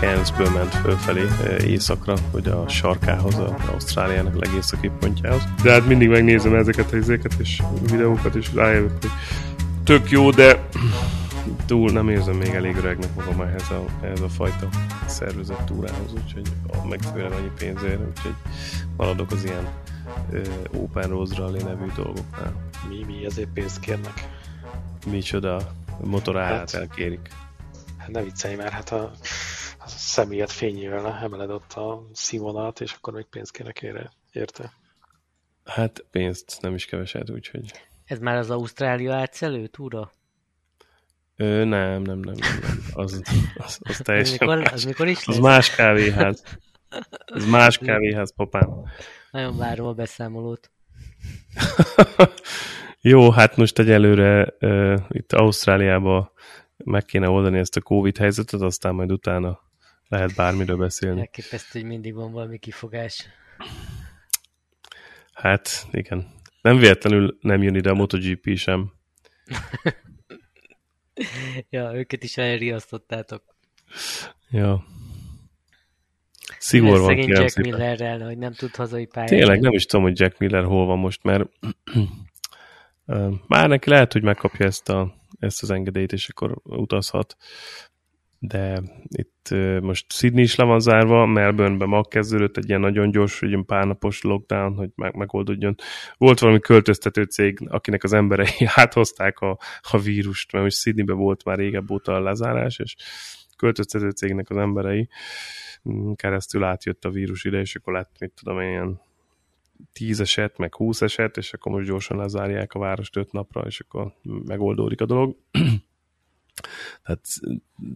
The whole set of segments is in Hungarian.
Cairnsből ment fölfelé északra, hogy a sarkához, a Ausztráliának legészaki pontjához. De hát mindig megnézem ezeket a izéket és videókat, és rájövök, hogy tök jó, de túl nem érzem még elég öregnek magam ehhez a, ehhez a fajta szervezett túrához, úgyhogy meg főleg annyi pénzért, úgyhogy maradok az ilyen uh, Open Rose Rally nevű dolgoknál. Mi, mi ezért pénzt kérnek? Micsoda motorárát hát, elkérik. Hát ne viccelj már, hát a személyet fényével emeled ott a színvonalat, és akkor még pénzt kérnek ére, érte? Hát pénzt nem is keveset, úgyhogy... Ez már az Ausztrália átszelő túra? Ö, nem, nem, nem, nem, nem. Az, az, az teljesen az mikor, más. az mikor is lesz? Az más kávéház. Ez más kávéház, papám. Nagyon várom a beszámolót. Jó, hát most egyelőre uh, itt Ausztráliában meg kéne oldani ezt a Covid helyzetet, aztán majd utána lehet bármiről beszélni. Elképesztő, hogy mindig van valami kifogás. Hát, igen. Nem véletlenül nem jön ide a MotoGP sem. ja, őket is elriasztottátok. Ja. Szigor van, Szegény Jack Millerrel, hogy nem tud hazai pályára. Tényleg nem is tudom, hogy Jack Miller hol van most, mert már neki lehet, hogy megkapja ezt, a, ezt az engedélyt, és akkor utazhat. De itt most Sydney is le van zárva, Melbourneben ma kezdődött egy ilyen nagyon gyors, egy pár napos lockdown, hogy meg, megoldódjon. Volt valami költöztető cég, akinek az emberei áthozták a, a vírust, mert most Sydneyben volt már régebb óta a lezárás, és költöztető cégnek az emberei keresztül átjött a vírus ide, és akkor lett, mit tudom ilyen 10 eset, meg 20 eset, és akkor most gyorsan lezárják a várost 5 napra, és akkor megoldódik a dolog. tehát,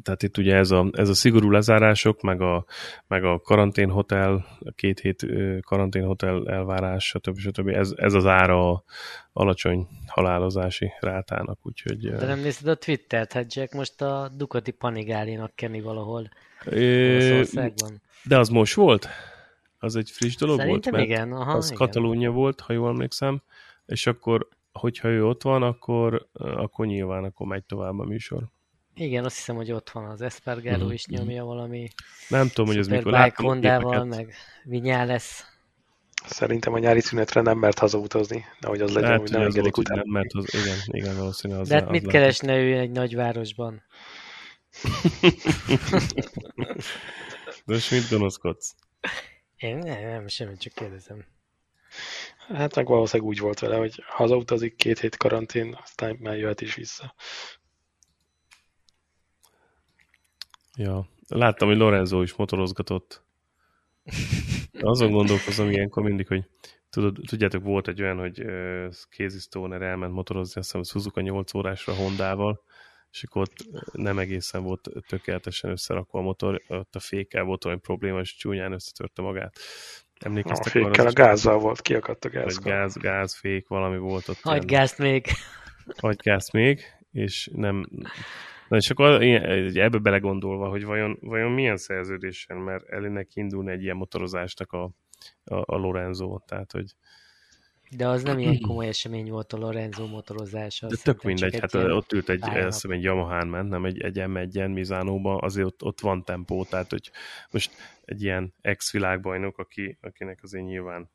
tehát itt ugye ez a, ez a szigorú lezárások, meg a, meg a karanténhotel, a két hét karanténhotel elvárás, stb. stb. Ez, ez az ára a alacsony halálozási rátának, úgyhogy... De nem nézted a Twittert? Hát Jack most a Ducati Panigálinak keni valahol é, De az most volt? Az egy friss dolog Szerintem volt? igen. Aha, az igen. Katalónia volt, ha jól emlékszem, és akkor, hogyha ő ott van, akkor, akkor nyilván akkor megy tovább a műsor. Igen, azt hiszem, hogy ott van az Espargaro Mhm, is nyomja valami Nem tudom, hogy ez mikor láttam Hondával, meg Vinyá lesz. Szerintem a nyári szünetre nem mert hazautazni, nehogy az legyen, Lehet, hogy nem az engedik utána. nem, mert az, igen, igen, valószínűleg az De hát az mit lehet. keresne ő egy nagyvárosban? De most mit gonoszkodsz? Én nem, nem semmit, csak kérdezem. Hát meg valószínűleg úgy volt vele, hogy hazautazik, két hét karantén, aztán már jöhet is vissza. Ja. Láttam, hogy Lorenzo is motorozgatott. Azon gondolkozom ilyenkor mindig, hogy tudod, tudjátok, volt egy olyan, hogy Casey Stoner elment motorozni, azt hiszem Suzuka 8 órásra Hondával, és akkor ott nem egészen volt tökéletesen összerakva a motor, ott a fékkel volt olyan probléma, és csúnyán összetörte magát. A Emlékeztek fékkel, a gázzal volt, kiakadt a gáz. gáz, gáz, fék, valami volt ott. Ilyen- gázt még! hagygász még, és nem... Na és akkor ebbe belegondolva, hogy vajon, vajon milyen szerződésen, mert elének indulni egy ilyen motorozásnak a, a, a Lorenzo, tehát hogy De az nem ilyen komoly esemény volt a Lorenzo motorozása. de tök mindegy, hát egy ott ült egy, azt egy Yamahán ment, nem egy, egy M1-en Mizánóban, azért ott, ott van tempó, tehát hogy most egy ilyen ex-világbajnok, aki, akinek azért nyilván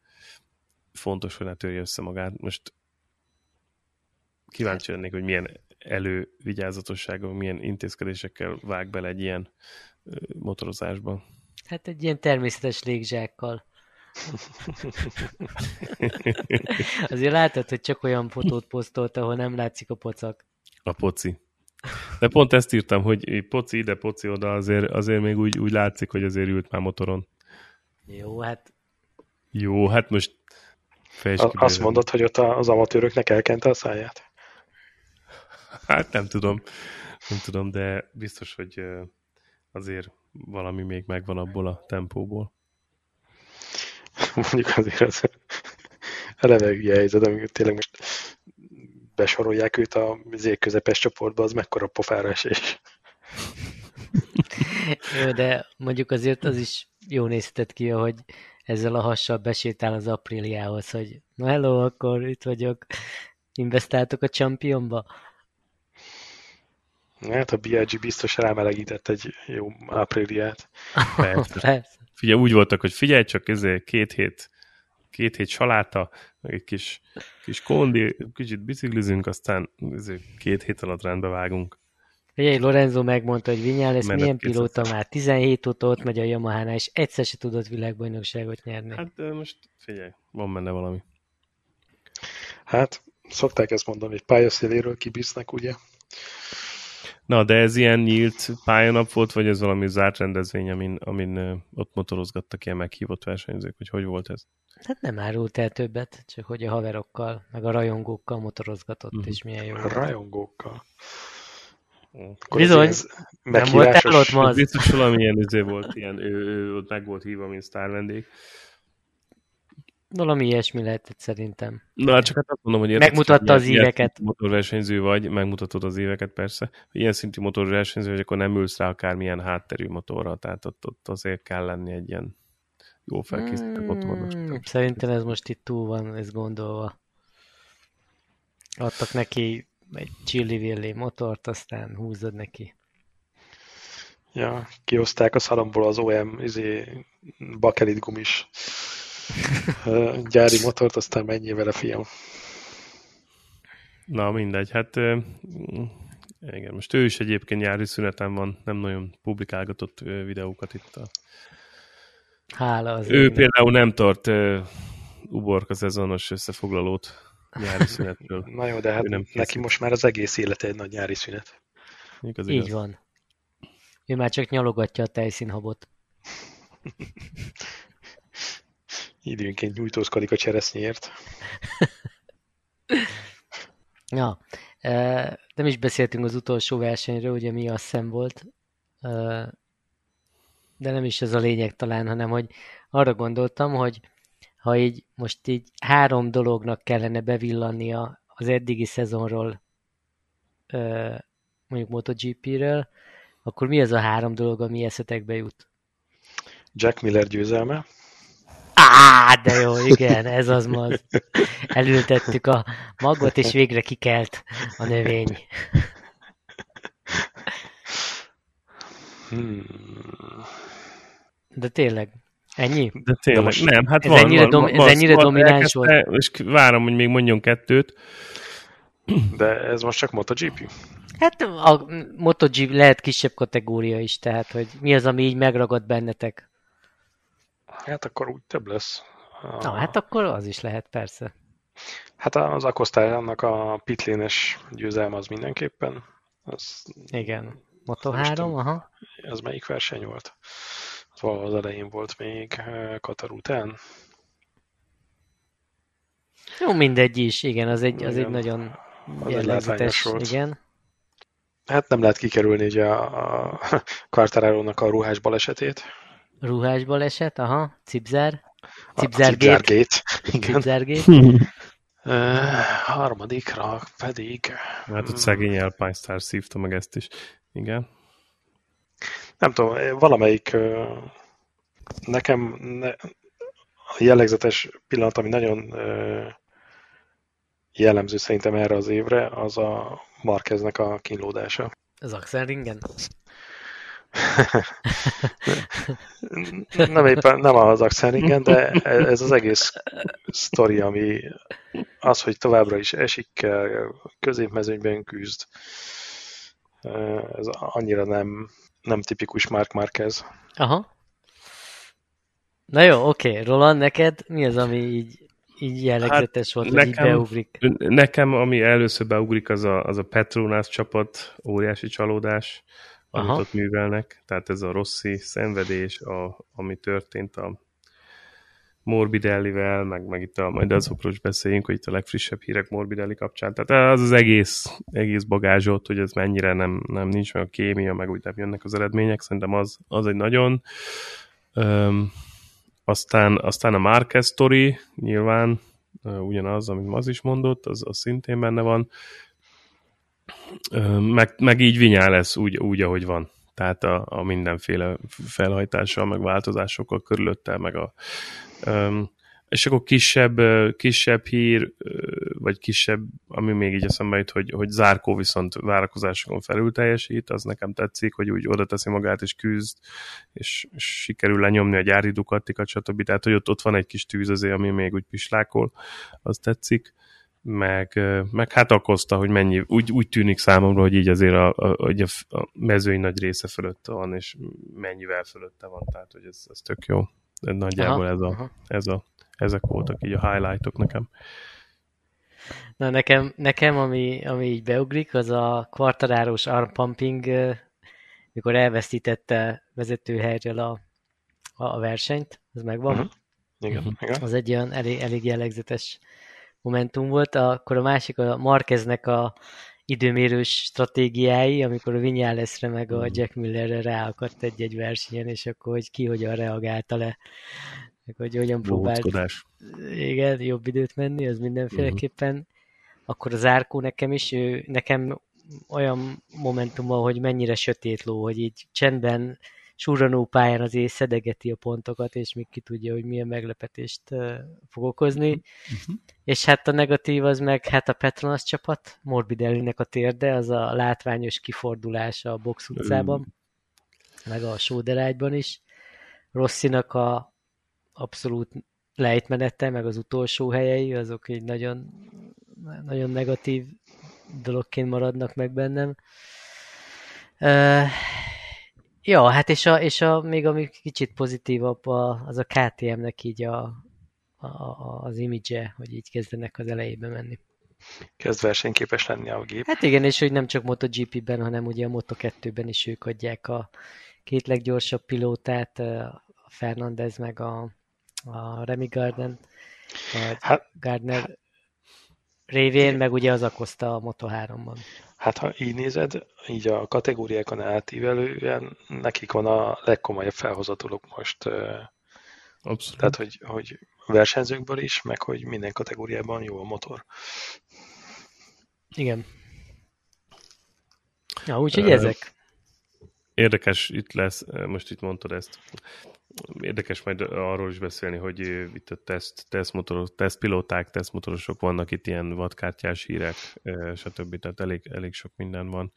fontos, hogy ne törje össze magát. Most kíváncsi lennék, hogy milyen elővigyázatossággal, milyen intézkedésekkel vág bele egy ilyen motorozásba. Hát egy ilyen természetes légzsákkal. Azért látod, hogy csak olyan fotót posztolt, ahol nem látszik a pocak. A poci. De pont ezt írtam, hogy poci ide, poci oda, azért, azért még úgy, úgy látszik, hogy azért ült már motoron. Jó, hát Jó, hát most Azt mondod, hogy ott a- az amatőröknek elkente a száját? Hát nem tudom. Nem tudom, de biztos, hogy azért valami még megvan abból a tempóból. Mondjuk azért az eleve hülye helyzet, amikor tényleg most besorolják őt a közepes csoportba, az mekkora pofára esés. jó, de mondjuk azért az is jó nézhetett ki, hogy ezzel a hassal besétál az apríliához, hogy na hello, akkor itt vagyok. Investáltok a championba? Hát a BLG biztos rámelegített egy jó. Persze. Persze. Figyelj, úgy voltak, hogy figyelj csak, ezért két hét, két hét saláta, meg egy kis, kis kondi, kicsit biciklizünk, aztán ezért két hét alatt rendbe vágunk. Figyelj, Lorenzo megmondta, hogy Vinyales Menet milyen pilóta már 17 óta ott megy a Yamaha-nál, és egyszer se tudott világbajnokságot nyerni. Hát most figyelj, van benne valami. Hát, szokták ezt mondani, hogy pályaszéléről kibíznek, ugye? Na, de ez ilyen nyílt pályanap volt, vagy ez valami zárt rendezvény, amin, amin ott motorozgattak ilyen meghívott versenyzők, hogy hogy volt ez? Hát nem árult el többet, csak hogy a haverokkal, meg a rajongókkal motorozgatott, Mhm. és milyen jó volt. Rajongókkal. Akkor Bizony. ez ilyen Nem meghívásos- ott ma? Az- Biztos valamilyen izé volt, ilyen, ő, ő, ott meg volt hívva, mint sztár vendég. Valami ilyesmi lehetett szerintem. Na, csak hát azt mondom, hogy Megmutatta hogy az éveket. Motorversenyző vagy, megmutatod az éveket persze. Ilyen szintű motorversenyző vagy, akkor nem ülsz rá akármilyen hátterű motorra, tehát ott, ott azért kell lenni egy ilyen jó felkészített motornak. Mm, Szerintem ez most itt túl van, ez gondolva. Adtak neki egy chili motort, aztán húzod neki. Ja, kihozták a szalomból az OM izé, bakelit gumis gyári motort, aztán menjél vele, fiam. Na, mindegy, hát igen, most ő is egyébként nyári szüneten van, nem nagyon publikálgatott videókat itt. A... Hála az Ő például nem tart ö, uborka szezonos összefoglalót nyári szünetről. Na jó, de hát nem neki készült. most már az egész élete egy nagy nyári szünet. Mondjuk az Így igaz. van. Ő már csak nyalogatja a tejszínhabot. Időnként nyújtózkodik a cseresznyért. Ja, nem is beszéltünk az utolsó versenyről, ugye mi a szem volt, de nem is ez a lényeg talán, hanem hogy arra gondoltam, hogy ha így most így három dolognak kellene bevillannia az eddigi szezonról, mondjuk MotoGP-ről, akkor mi az a három dolog, ami eszetekbe jut? Jack Miller győzelme. Á, de jó, igen, ez az maz. Elültettük a magot, és végre kikelt a növény. Hmm. De tényleg, ennyi? De tényleg, most nem, hát ez van, ennyire van, dom- ez van, ennyire van, domináns elkezdte, És várom, hogy még mondjon kettőt. De ez most csak MotoGP? Hát a MotoGP lehet kisebb kategória is, tehát hogy mi az, ami így megragad bennetek. Hát akkor úgy több lesz. Na, hát akkor az is lehet, persze. Hát az Akosztályának a pitlénes győzelme az mindenképpen. Az, Igen. Moto Most 3, tudom. aha. az melyik verseny volt? Az valahol az elején volt még eh, Katar után. Jó, mindegy is, igen, az egy, az egy Igen. nagyon Az egy jellegzetes, volt. igen. Hát nem lehet kikerülni ugye a, a Quartararo-nak a ruhás balesetét. Ruhás baleset, aha. Cipzárgét, Igen. cipzárgét. Uh, harmadikra pedig... Hát ott szegény Alpine Star szívta meg ezt is. Igen. Nem tudom, valamelyik nekem ne, a jellegzetes pillanat, ami nagyon jellemző szerintem erre az évre, az a Marqueznek a kínlódása. Az Axelringen? Nem éppen, nem az Axelringen, de ez az egész sztori, ami az, hogy továbbra is esik középmezőnyben küzd, ez annyira nem, nem tipikus Mark Marquez. Aha. Na jó, oké. Roland, neked mi az, ami így, így jellegzetes volt, hogy így nekem- beugrik? Nekem, ami először beugrik, az a, az a Petronas csapat, óriási csalódás, amit Aha. ott művelnek. Tehát ez a Rossi szenvedés, a, ami történt a Morbidellivel, meg, meg itt a, majd azokról is beszéljünk, hogy itt a legfrissebb hírek Morbidelli kapcsán. Tehát az az egész, egész bagázsot, hogy ez mennyire nem, nem nincs meg a kémia, meg úgy nem jönnek az eredmények, szerintem az, az egy nagyon öm, aztán, aztán a Marquez story nyilván ugyanaz, amit az is mondott, az, az szintén benne van. Meg, meg így vinyá lesz úgy, úgy, ahogy van. Tehát a, a mindenféle felhajtással, meg változásokkal körülötte, meg a, öm, És akkor kisebb, kisebb hír, vagy kisebb, ami még így eszembe jut, hogy, hogy Zárkó viszont várakozásokon felül teljesít, az nekem tetszik, hogy úgy oda teszi magát és küzd, és, sikerül lenyomni a gyári Ducatikat, stb. Tehát, hogy ott, ott van egy kis tűz azért, ami még úgy pislákol, az tetszik meg, meg hát akozta, hogy mennyi, úgy, úgy tűnik számomra, hogy így azért a, a, a, a mezőny nagy része fölötte van, és mennyivel fölötte van, tehát hogy ez, ez tök jó. Nagyjából aha, ez a, aha. ez a, ezek voltak így a highlightok nekem. Na nekem, nekem ami, ami így beugrik, az a kvartaráros armpumping, mikor elvesztítette vezetőhelyről a, a versenyt, ez megvan? Uh-huh. Igen, uh-huh. igen. Az egy olyan elég, elég jellegzetes momentum volt, akkor a másik a Marqueznek a időmérős stratégiái, amikor a Vinyáleszre meg a Jack Millerre ráakadt egy-egy versenyen, és akkor hogy ki hogyan reagálta le, meg hogy hogyan próbált igen, jobb időt menni, az mindenféleképpen. Uh-huh. Akkor az Árkó nekem is, ő, nekem olyan momentum hogy mennyire sötét ló, hogy így csendben surranó pályán azért szedegeti a pontokat, és még ki tudja, hogy milyen meglepetést fog okozni. Uh-huh. És hát a negatív az meg hát a Petronas csapat, Morbidellinek a térde, az a látványos kifordulása a box utcában, uh-huh. meg a sóderágyban is. Rosszinak a abszolút lejtmenete, meg az utolsó helyei, azok egy nagyon, nagyon negatív dologként maradnak meg bennem. Ja, hát és, a, és a, még ami kicsit pozitívabb, a, az a KTM-nek így a, a, az imidzse, hogy így kezdenek az elejébe menni. Kezd versenyképes lenni a gép. Hát igen, és hogy nem csak MotoGP-ben, hanem ugye a Moto2-ben is ők adják a két leggyorsabb pilótát, a Fernandez meg a, a Remy Garden, vagy hát, Gardner révén, meg ugye az Akosta a Moto3-ban. Hát ha így nézed, így a kategóriákon átívelően nekik van a legkomolyabb felhozatulok most. Abszolút. Tehát, hogy, hogy versenyzőkből is, meg hogy minden kategóriában jó a motor. Igen. Ja, úgyhogy ezek. Érdekes itt lesz, most itt mondtad ezt, érdekes majd arról is beszélni, hogy itt a teszt, tesztmotoros, tesztpilóták, tesztmotorosok vannak itt ilyen vadkártyás hírek, stb. Tehát elég, elég sok minden van,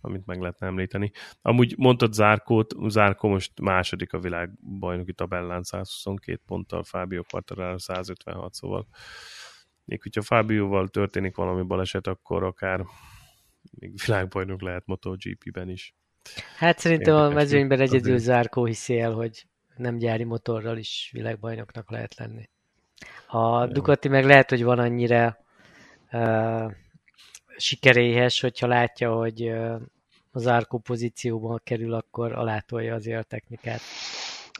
amit meg lehetne említeni. Amúgy mondtad Zárkót, Zárkó most második a világbajnoki tabellán 122 ponttal, Fábio Quartararo 156, szóval még hogyha Fábióval történik valami baleset, akkor akár még világbajnok lehet MotoGP-ben is. Hát szerintem Érdekes, a mezőnyben egyedül Zárkó hiszi el, hogy nem gyári motorral is világbajnoknak lehet lenni. A Ducati meg lehet, hogy van annyira uh, sikeréhes, hogyha látja, hogy uh, az árkó pozícióban kerül, akkor alátolja azért a technikát.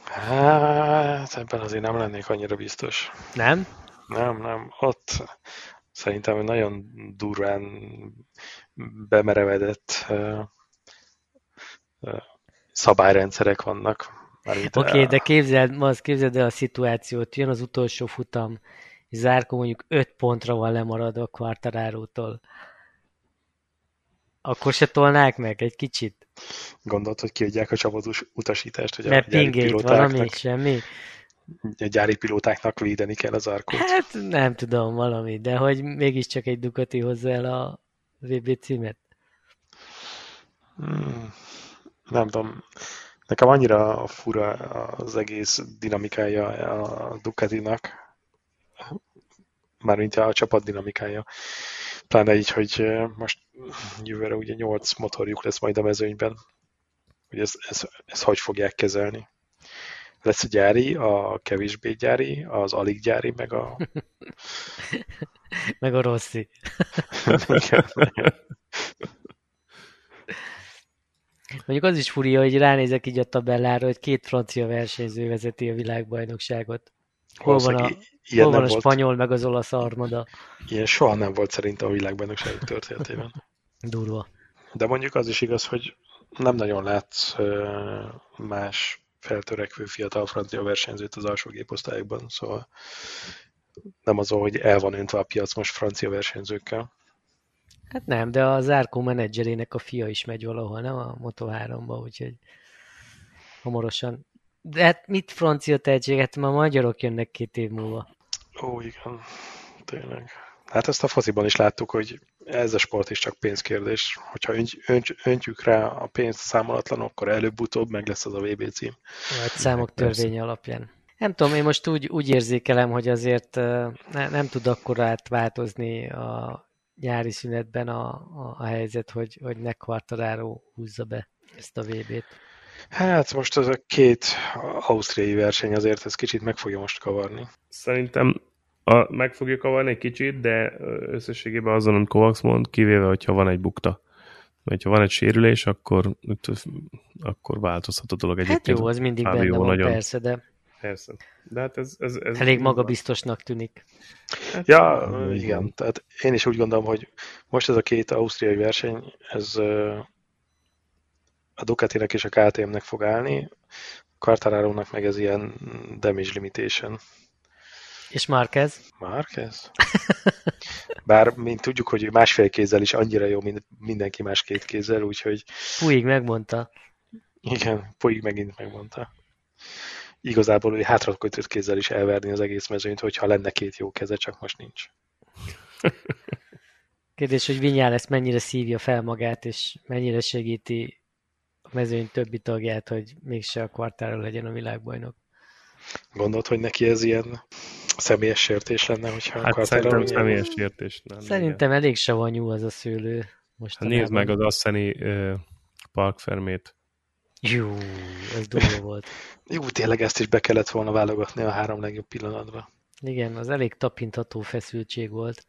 Hát ebben azért nem lennék annyira biztos. Nem? Nem, nem. Ott szerintem nagyon durván bemerevedett uh, uh, szabályrendszerek vannak, Oké, okay, de képzeld, az képzeld el a szituációt, jön az utolsó futam, és Zárko mondjuk 5 pontra van lemaradva a Quartararo-tól. Akkor se tolnák meg egy kicsit? Gondolt, hogy kiadják a csapatos utasítást, hogy Mert a gyári pilótáknak, valami, semmi? A gyári pilótáknak védeni kell az arkot. Hát nem tudom, valami, de hogy mégiscsak egy Ducati hozza el a VB címet? Hmm, nem tudom. Nekem annyira fura az egész dinamikája a Ducatinak, mármint a csapat dinamikája. Pláne így, hogy most jövőre ugye 8 motorjuk lesz majd a mezőnyben, hogy ez, ez, ez hogy fogják kezelni. Lesz a gyári, a kevésbé gyári, az alig gyári, meg a... meg a rosszi. Mondjuk az is furia, hogy ránézek így a tabellára, hogy két francia versenyző vezeti a világbajnokságot. Hol van a, hol van a spanyol, meg az olasz armada? Ilyen soha nem volt szerintem a világbajnokságok történetében. Durva. De mondjuk az is igaz, hogy nem nagyon látsz más feltörekvő fiatal francia versenyzőt az alsó géposztályokban, szóval nem az, hogy el van öntve a piac most francia versenyzőkkel. Hát nem, de a Zárkó menedzserének a fia is megy valahol, nem a Moto3-ba, úgyhogy hamarosan. De hát mit francia tehetség? Hát már magyarok jönnek két év múlva. Ó, igen. Tényleg. Hát ezt a fociban is láttuk, hogy ez a sport is csak pénzkérdés. Hogyha önt, önt, öntjük rá a pénzt számolatlan, akkor előbb-utóbb meg lesz az a VB cím. Vagy számok törvénye alapján. Nem tudom, én most úgy, úgy érzékelem, hogy azért ne, nem tud akkor változni a nyári szünetben a, a, a helyzet, hogy, hogy ne Quartararo húzza be ezt a VB-t. Hát most az a két ausztriai verseny azért ez kicsit meg fogja most kavarni. Szerintem a, meg fogja kavarni egy kicsit, de összességében azon, amit Kovacs mond, kivéve, hogyha van egy bukta. Mert ha van egy sérülés, akkor, akkor változhat a dolog egyébként. Hát jó, az mindig benne van, nagyon... persze, de... Persze. De hát ez, ez, ez Elég magabiztosnak tűnik. Hát, ja, igen. Tehát én is úgy gondolom, hogy most ez a két ausztriai verseny, ez a Ducatinek és a KTM-nek fog állni, Quartararo-nak meg ez ilyen damage limitation. És Márquez? Márquez? Bár mint tudjuk, hogy másfél kézzel is annyira jó, mint mindenki más két kézzel, úgyhogy... Puig megmondta. Igen, Puig megint megmondta. Igazából ő hátrakötött kézzel is elverni az egész mezőnyt, hogyha lenne két jó keze, csak most nincs. Kérdés, hogy Vinyál ezt mennyire szívja fel magát, és mennyire segíti a mezőny többi tagját, hogy mégse a kvartára legyen a világbajnok. Gondolod, hogy neki ez ilyen személyes sértés lenne, hogyha hát akar szerintem személyes sértés lenne. Szerintem igen. elég savanyú az a szőlő. Most hát nézd meg az Asseni uh, parkfermét. Jó, ez durva volt. Jó, tényleg ezt is be kellett volna válogatni a három legjobb pillanatba. Igen, az elég tapintató feszültség volt.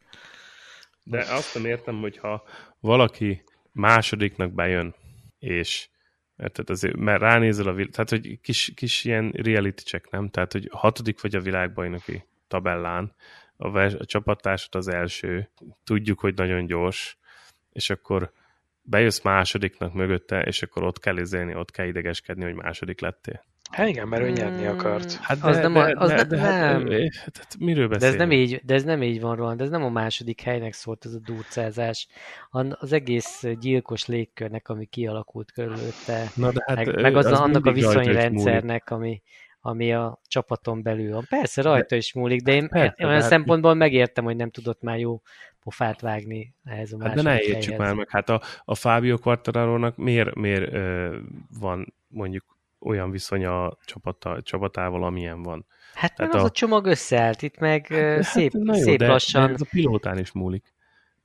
De azt nem értem, hogyha valaki másodiknak bejön, és tehát azért, mert ránézel a világ, tehát hogy kis, kis ilyen reality check, nem? Tehát, hogy hatodik vagy a világbajnoki tabellán, a, vers, a csapattársad az első, tudjuk, hogy nagyon gyors, és akkor bejössz másodiknak mögötte, és akkor ott kell izélni, ott kell idegeskedni, hogy második lettél. Hát igen, mert ő nyerni hmm. akart. Hát de, az nem, de, az de, de, hát, nem. Hát, hát, miről beszélünk? De ez nem így, de ez nem így van, Roland, ez nem a második helynek szólt ez a durcázás. Az egész gyilkos légkörnek, ami kialakult körülötte, Na, de hát, meg, meg az, az annak a viszonyrendszernek, ami, ami a csapaton belül van. Persze rajta is múlik, de én Persze, olyan hát szempontból megértem, hogy nem tudott már jó pofát vágni ehhez a hát de ne értsük már meg, hát a, a Fábio quartararo miért, miért ö, van mondjuk olyan viszony a csapata, csapatával, amilyen van. Hát mert az a... a csomag összeállt, itt meg hát, szép, hát, szép jó, lassan. De ez a pilótán is múlik.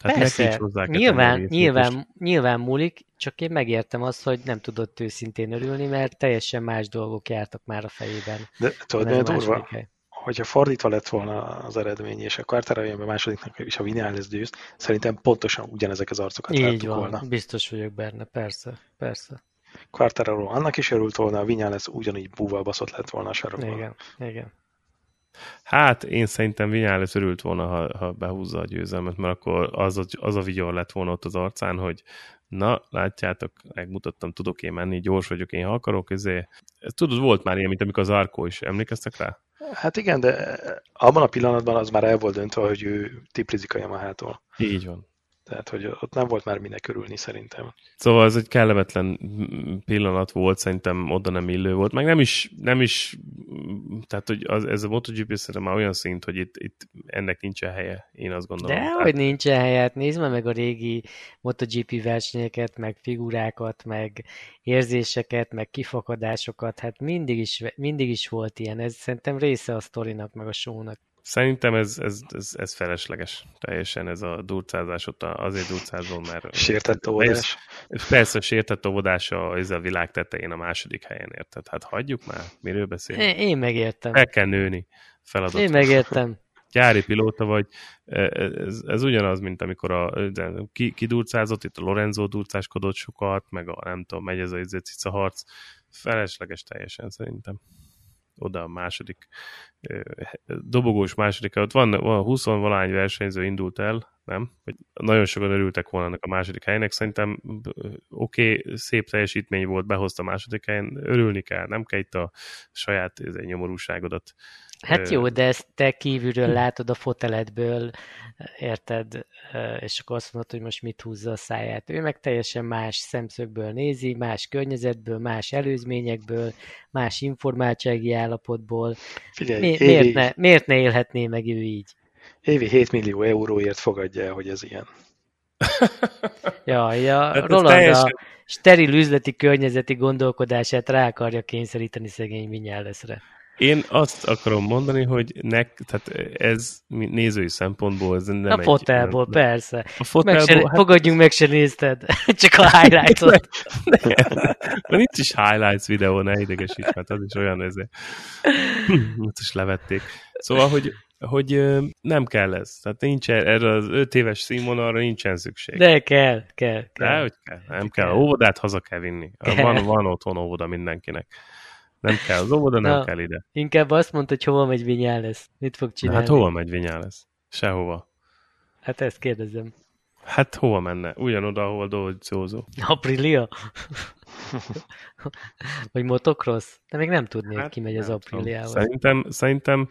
Tehát Persze, nyilván, nyilván, nyilván múlik, csak én megértem azt, hogy nem tudott őszintén örülni, mert teljesen más dolgok jártak már a fejében. De tudod, milyen durva? Hogyha fordítva lett volna az eredmény, és a Quartara jön be másodiknak, és a Vinales győzt, szerintem pontosan ugyanezek az arcokat Így van, volna. biztos vagyok benne, persze, persze. Quartararo annak is örült volna, a Vinyales ugyanígy búval baszott lett volna a sarokban. Igen, igen. Hát én szerintem Vinyales örült volna, ha, ha behúzza a győzelmet, mert akkor az a, az a vigyor lett volna ott az arcán, hogy na, látjátok, megmutattam, tudok én menni, gyors vagyok, én ha akarok, ezért. Ez, tudod, volt már ilyen, mint amikor az Arko is, emlékeztek rá? Hát igen, de abban a pillanatban az már el volt döntve, hogy ő tiplizik a Yamaha-tól. Így van. Tehát, hogy ott nem volt már minek körülni szerintem. Szóval ez egy kellemetlen pillanat volt, szerintem oda nem illő volt. Meg nem is, nem is tehát, hogy az, ez a MotoGP szerintem már olyan szint, hogy itt, itt ennek nincsen helye, én azt gondolom. De tehát... hogy nincsen helye, hát nézd meg a régi MotoGP versenyeket, meg figurákat, meg érzéseket, meg kifakadásokat, hát mindig is, mindig is volt ilyen. Ez szerintem része a sztorinak, meg a shownak. Szerintem ez, ez, ez, ez felesleges teljesen ez a durcázás ott azért durcázol, mert... Sértett óvodás. Persze, sértett óvodás a, ez a világ tetején a második helyen, érted? Hát hagyjuk már, miről beszélünk? Én megértem. El kell nőni feladat. Én megértem. Gyári pilóta vagy, e, ez, ez ugyanaz, mint amikor a, ki, ki durcázott, itt a Lorenzo durcáskodott sokat, meg a nem tudom, megy ez a cica harc, felesleges teljesen szerintem oda a második dobogós második, ott van, van 20 valány versenyző indult el, nem? Hogy nagyon sokan örültek volna ennek a második helynek, szerintem oké, okay, szép teljesítmény volt, behozta a második helyen, örülni kell, nem kell itt a saját nyomorúságodat Hát jó, de ezt te kívülről látod a foteletből, érted, és akkor azt mondod, hogy most mit húzza a száját. Ő meg teljesen más szemszögből nézi, más környezetből, más előzményekből, más informáltsági állapotból. Figyelj, Mi, évi, miért, ne, miért ne élhetné meg ő így? Évi 7 millió euróért fogadja el, hogy ez ilyen. ja, ja, hát Roland teljesen... a steril üzleti környezeti gondolkodását rá akarja kényszeríteni szegény Vinyáleszre. Én azt akarom mondani, hogy nek, tehát ez nézői szempontból ez nem a fotelból, egy... persze. A fotelból, meg se, hát... Fogadjunk meg, se nézted. Csak a highlights-ot. nincs is highlights videó, ne idegesíts, mert az is olyan ezért. Ott is levették. Szóval, hogy hogy nem kell ez. Tehát nincs er-, erre az öt éves színvonalra nincsen szükség. De kell, kell. kell. De, hogy kell. Nem kell. kell. Óvodát haza kell vinni. Kell. Van, van otthon óvoda mindenkinek. Nem kell az óvoda, nem Na, kell ide. Inkább azt mondta, hogy hova megy lesz. Mit fog csinálni? hát hova megy lesz? Sehova. Hát ezt kérdezem. Hát hova menne? Ugyanoda, ahol dolgozó. Aprilia? Vagy motocross? De még nem tudni, hát, hogy ki megy az Apriliával. Szerintem, szerintem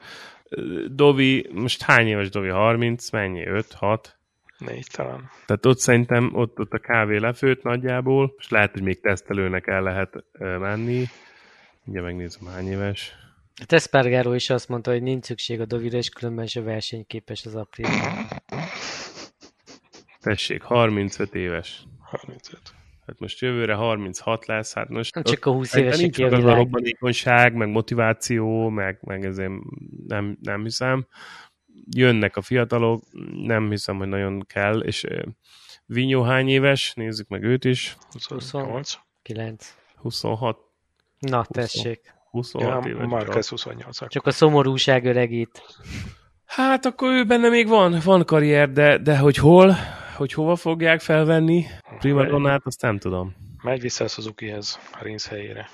Dovi, most hány éves Dovi? 30, mennyi? 5, 6? Négy talán. Tehát ott szerintem ott, ott a kávé lefőtt nagyjából, és lehet, hogy még tesztelőnek el lehet menni. Ugye megnézem, hány éves. Tespargaro is azt mondta, hogy nincs szükség a Dovira, és különben se versenyképes az april. Tessék, 35 éves. 35. Hát most jövőre 36 lesz, hát most... Nem csak a 20 éves nincs meg az a robbanékonyság, meg motiváció, meg, meg ezért nem, nem hiszem. Jönnek a fiatalok, nem hiszem, hogy nagyon kell, és Vinyó hány éves? Nézzük meg őt is. 28. 9. 26. Na, tessék. 26 ja, éves. Marquez 28. Csak a szomorúság öregít. Hát akkor ő benne még van, van karrier, de, de hogy hol, hogy hova fogják felvenni Primadonnát, azt nem tudom. Megy vissza a Suzukihez, a Rinsz helyére.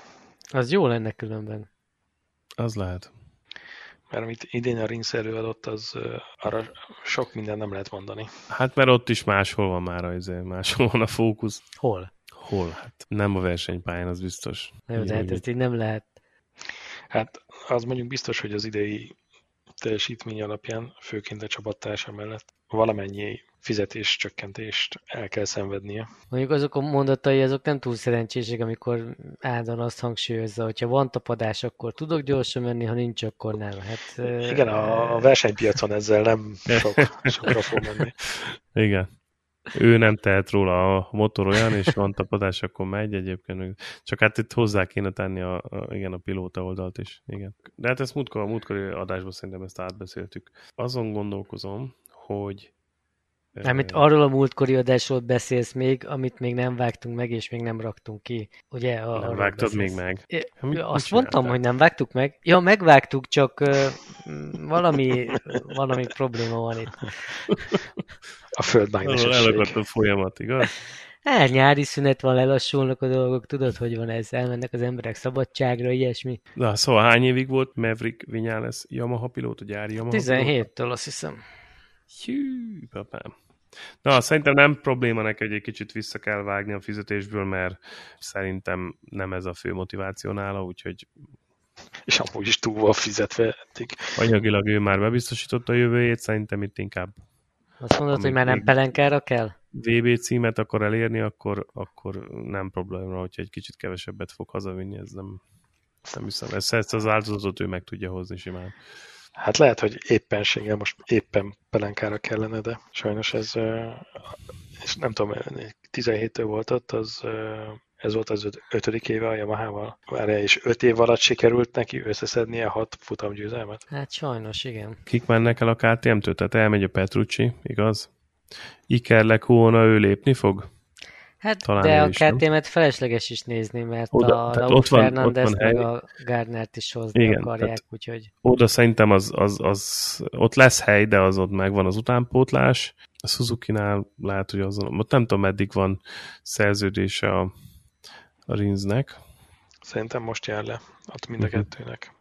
Az jó lenne különben. Az lehet. Mert amit idén a Rinsz előadott, az arra sok minden nem lehet mondani. Hát mert ott is máshol van már az, máshol van a fókusz. Hol? Hol? Hát nem a versenypályán, az biztos. Jó, de hát ezt így nem lehet. Hát az mondjuk biztos, hogy az idei teljesítmény alapján, főként a csapattársa mellett valamennyi fizetés csökkentést el kell szenvednie. Mondjuk azok a mondatai, azok nem túl szerencsések, amikor Ádon azt hangsúlyozza, hogyha van tapadás, akkor tudok gyorsan menni, ha nincs, akkor nem. Hát, Igen, a versenypiacon ezzel nem sok, sokra fog menni. Igen. Ő nem tehet róla a motor olyan, és van tapadás, akkor megy egyébként. Csak hát itt hozzá kéne tenni a, a, igen, a pilóta oldalt is. Igen. De hát ezt múltkor, a múltkori adásban szerintem ezt átbeszéltük. Azon gondolkozom, hogy Mármint arról a múltkori adásról beszélsz még, amit még nem vágtunk meg, és még nem raktunk ki. Ugye? A, nem vágtad beszélsz. még meg? É, Mit azt mondtam, hogy nem vágtuk meg. Ja, megvágtuk, csak uh, valami, valami probléma van itt. A földmágnesesség. Elakadt a folyamat, igaz? Hát nyári szünet van, lelassulnak a dolgok, tudod, hogy van ez, elmennek az emberek szabadságra, ilyesmi. Na, szóval hány évig volt Maverick Vinyales Yamaha pilóta, gyári Yamaha 17-től azt hiszem. Hű, papám. Na, szerintem nem probléma neki, hogy egy kicsit vissza kell vágni a fizetésből, mert szerintem nem ez a fő motiváció nála, úgyhogy és amúgy is túl van fizetve eddig. Anyagilag ő már bebiztosította a jövőjét, szerintem itt inkább. Azt mondod, hogy már nem pelenkára kell? VB címet akar elérni, akkor, akkor nem probléma, hogyha egy kicsit kevesebbet fog hazavinni, ez nem, nem hiszem. Ezt, ezt az áldozatot ő meg tudja hozni simán. Hát lehet, hogy éppenséggel most éppen pelenkára kellene, de sajnos ez, és nem tudom, 17-től volt ott, az ez volt az ötödik éve a Yamaha-val. Várjál, és öt év alatt sikerült neki összeszednie hat futamgyőzelmet? Hát sajnos, igen. Kik mennek el a KTM-től? Tehát elmegy a Petrucci, igaz? Iker Lekóna ő lépni fog? Hát, Talán de a KTM-et felesleges is nézni, mert oda, a Raúl ott van, Fernandez ott van meg hely. a Gardnert is hozni Igen, akarják, úgyhogy... Oda szerintem az, az, az, ott lesz hely, de az ott megvan az utánpótlás. A Suzuki-nál lehet, hogy azon, ott nem tudom, meddig van szerződés a, a Rinznek. Szerintem most jár le, ott mind a uh-huh. kettőnek.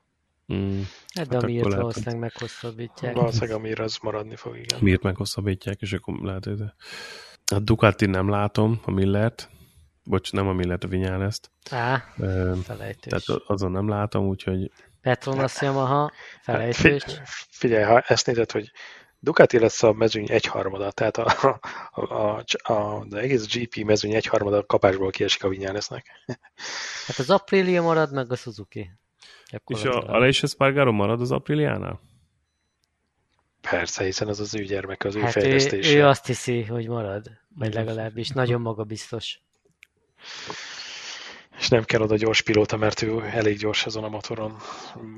Mm. Hát de hát a miért valószínűleg meghosszabbítják. Valószínűleg a miért az maradni fog, igen. Miért meghosszabbítják, és akkor lehet, hogy a Ducati nem látom, a Millert. Bocs, nem a Millert, a Vinyáleszt. Á, Tehát azon nem látom, úgyhogy... Petronas Yamaha, felejtős. Hát, figyelj, ha ezt nézed, hogy Ducati lesz a mezőny egyharmada, tehát a, a, a, a, az egész GP mezőny egyharmada kapásból kiesik a lesznek. Hát az Aprilia marad, meg a Suzuki. És a Aleix Spargaro marad az Apriliánál? Persze, hiszen az az ő gyermek, az ő hát fejlesztése. Ő, ő azt hiszi, hogy marad, vagy legalábbis nagyon magabiztos. És nem kell oda gyors pilóta, mert ő elég gyors azon a motoron.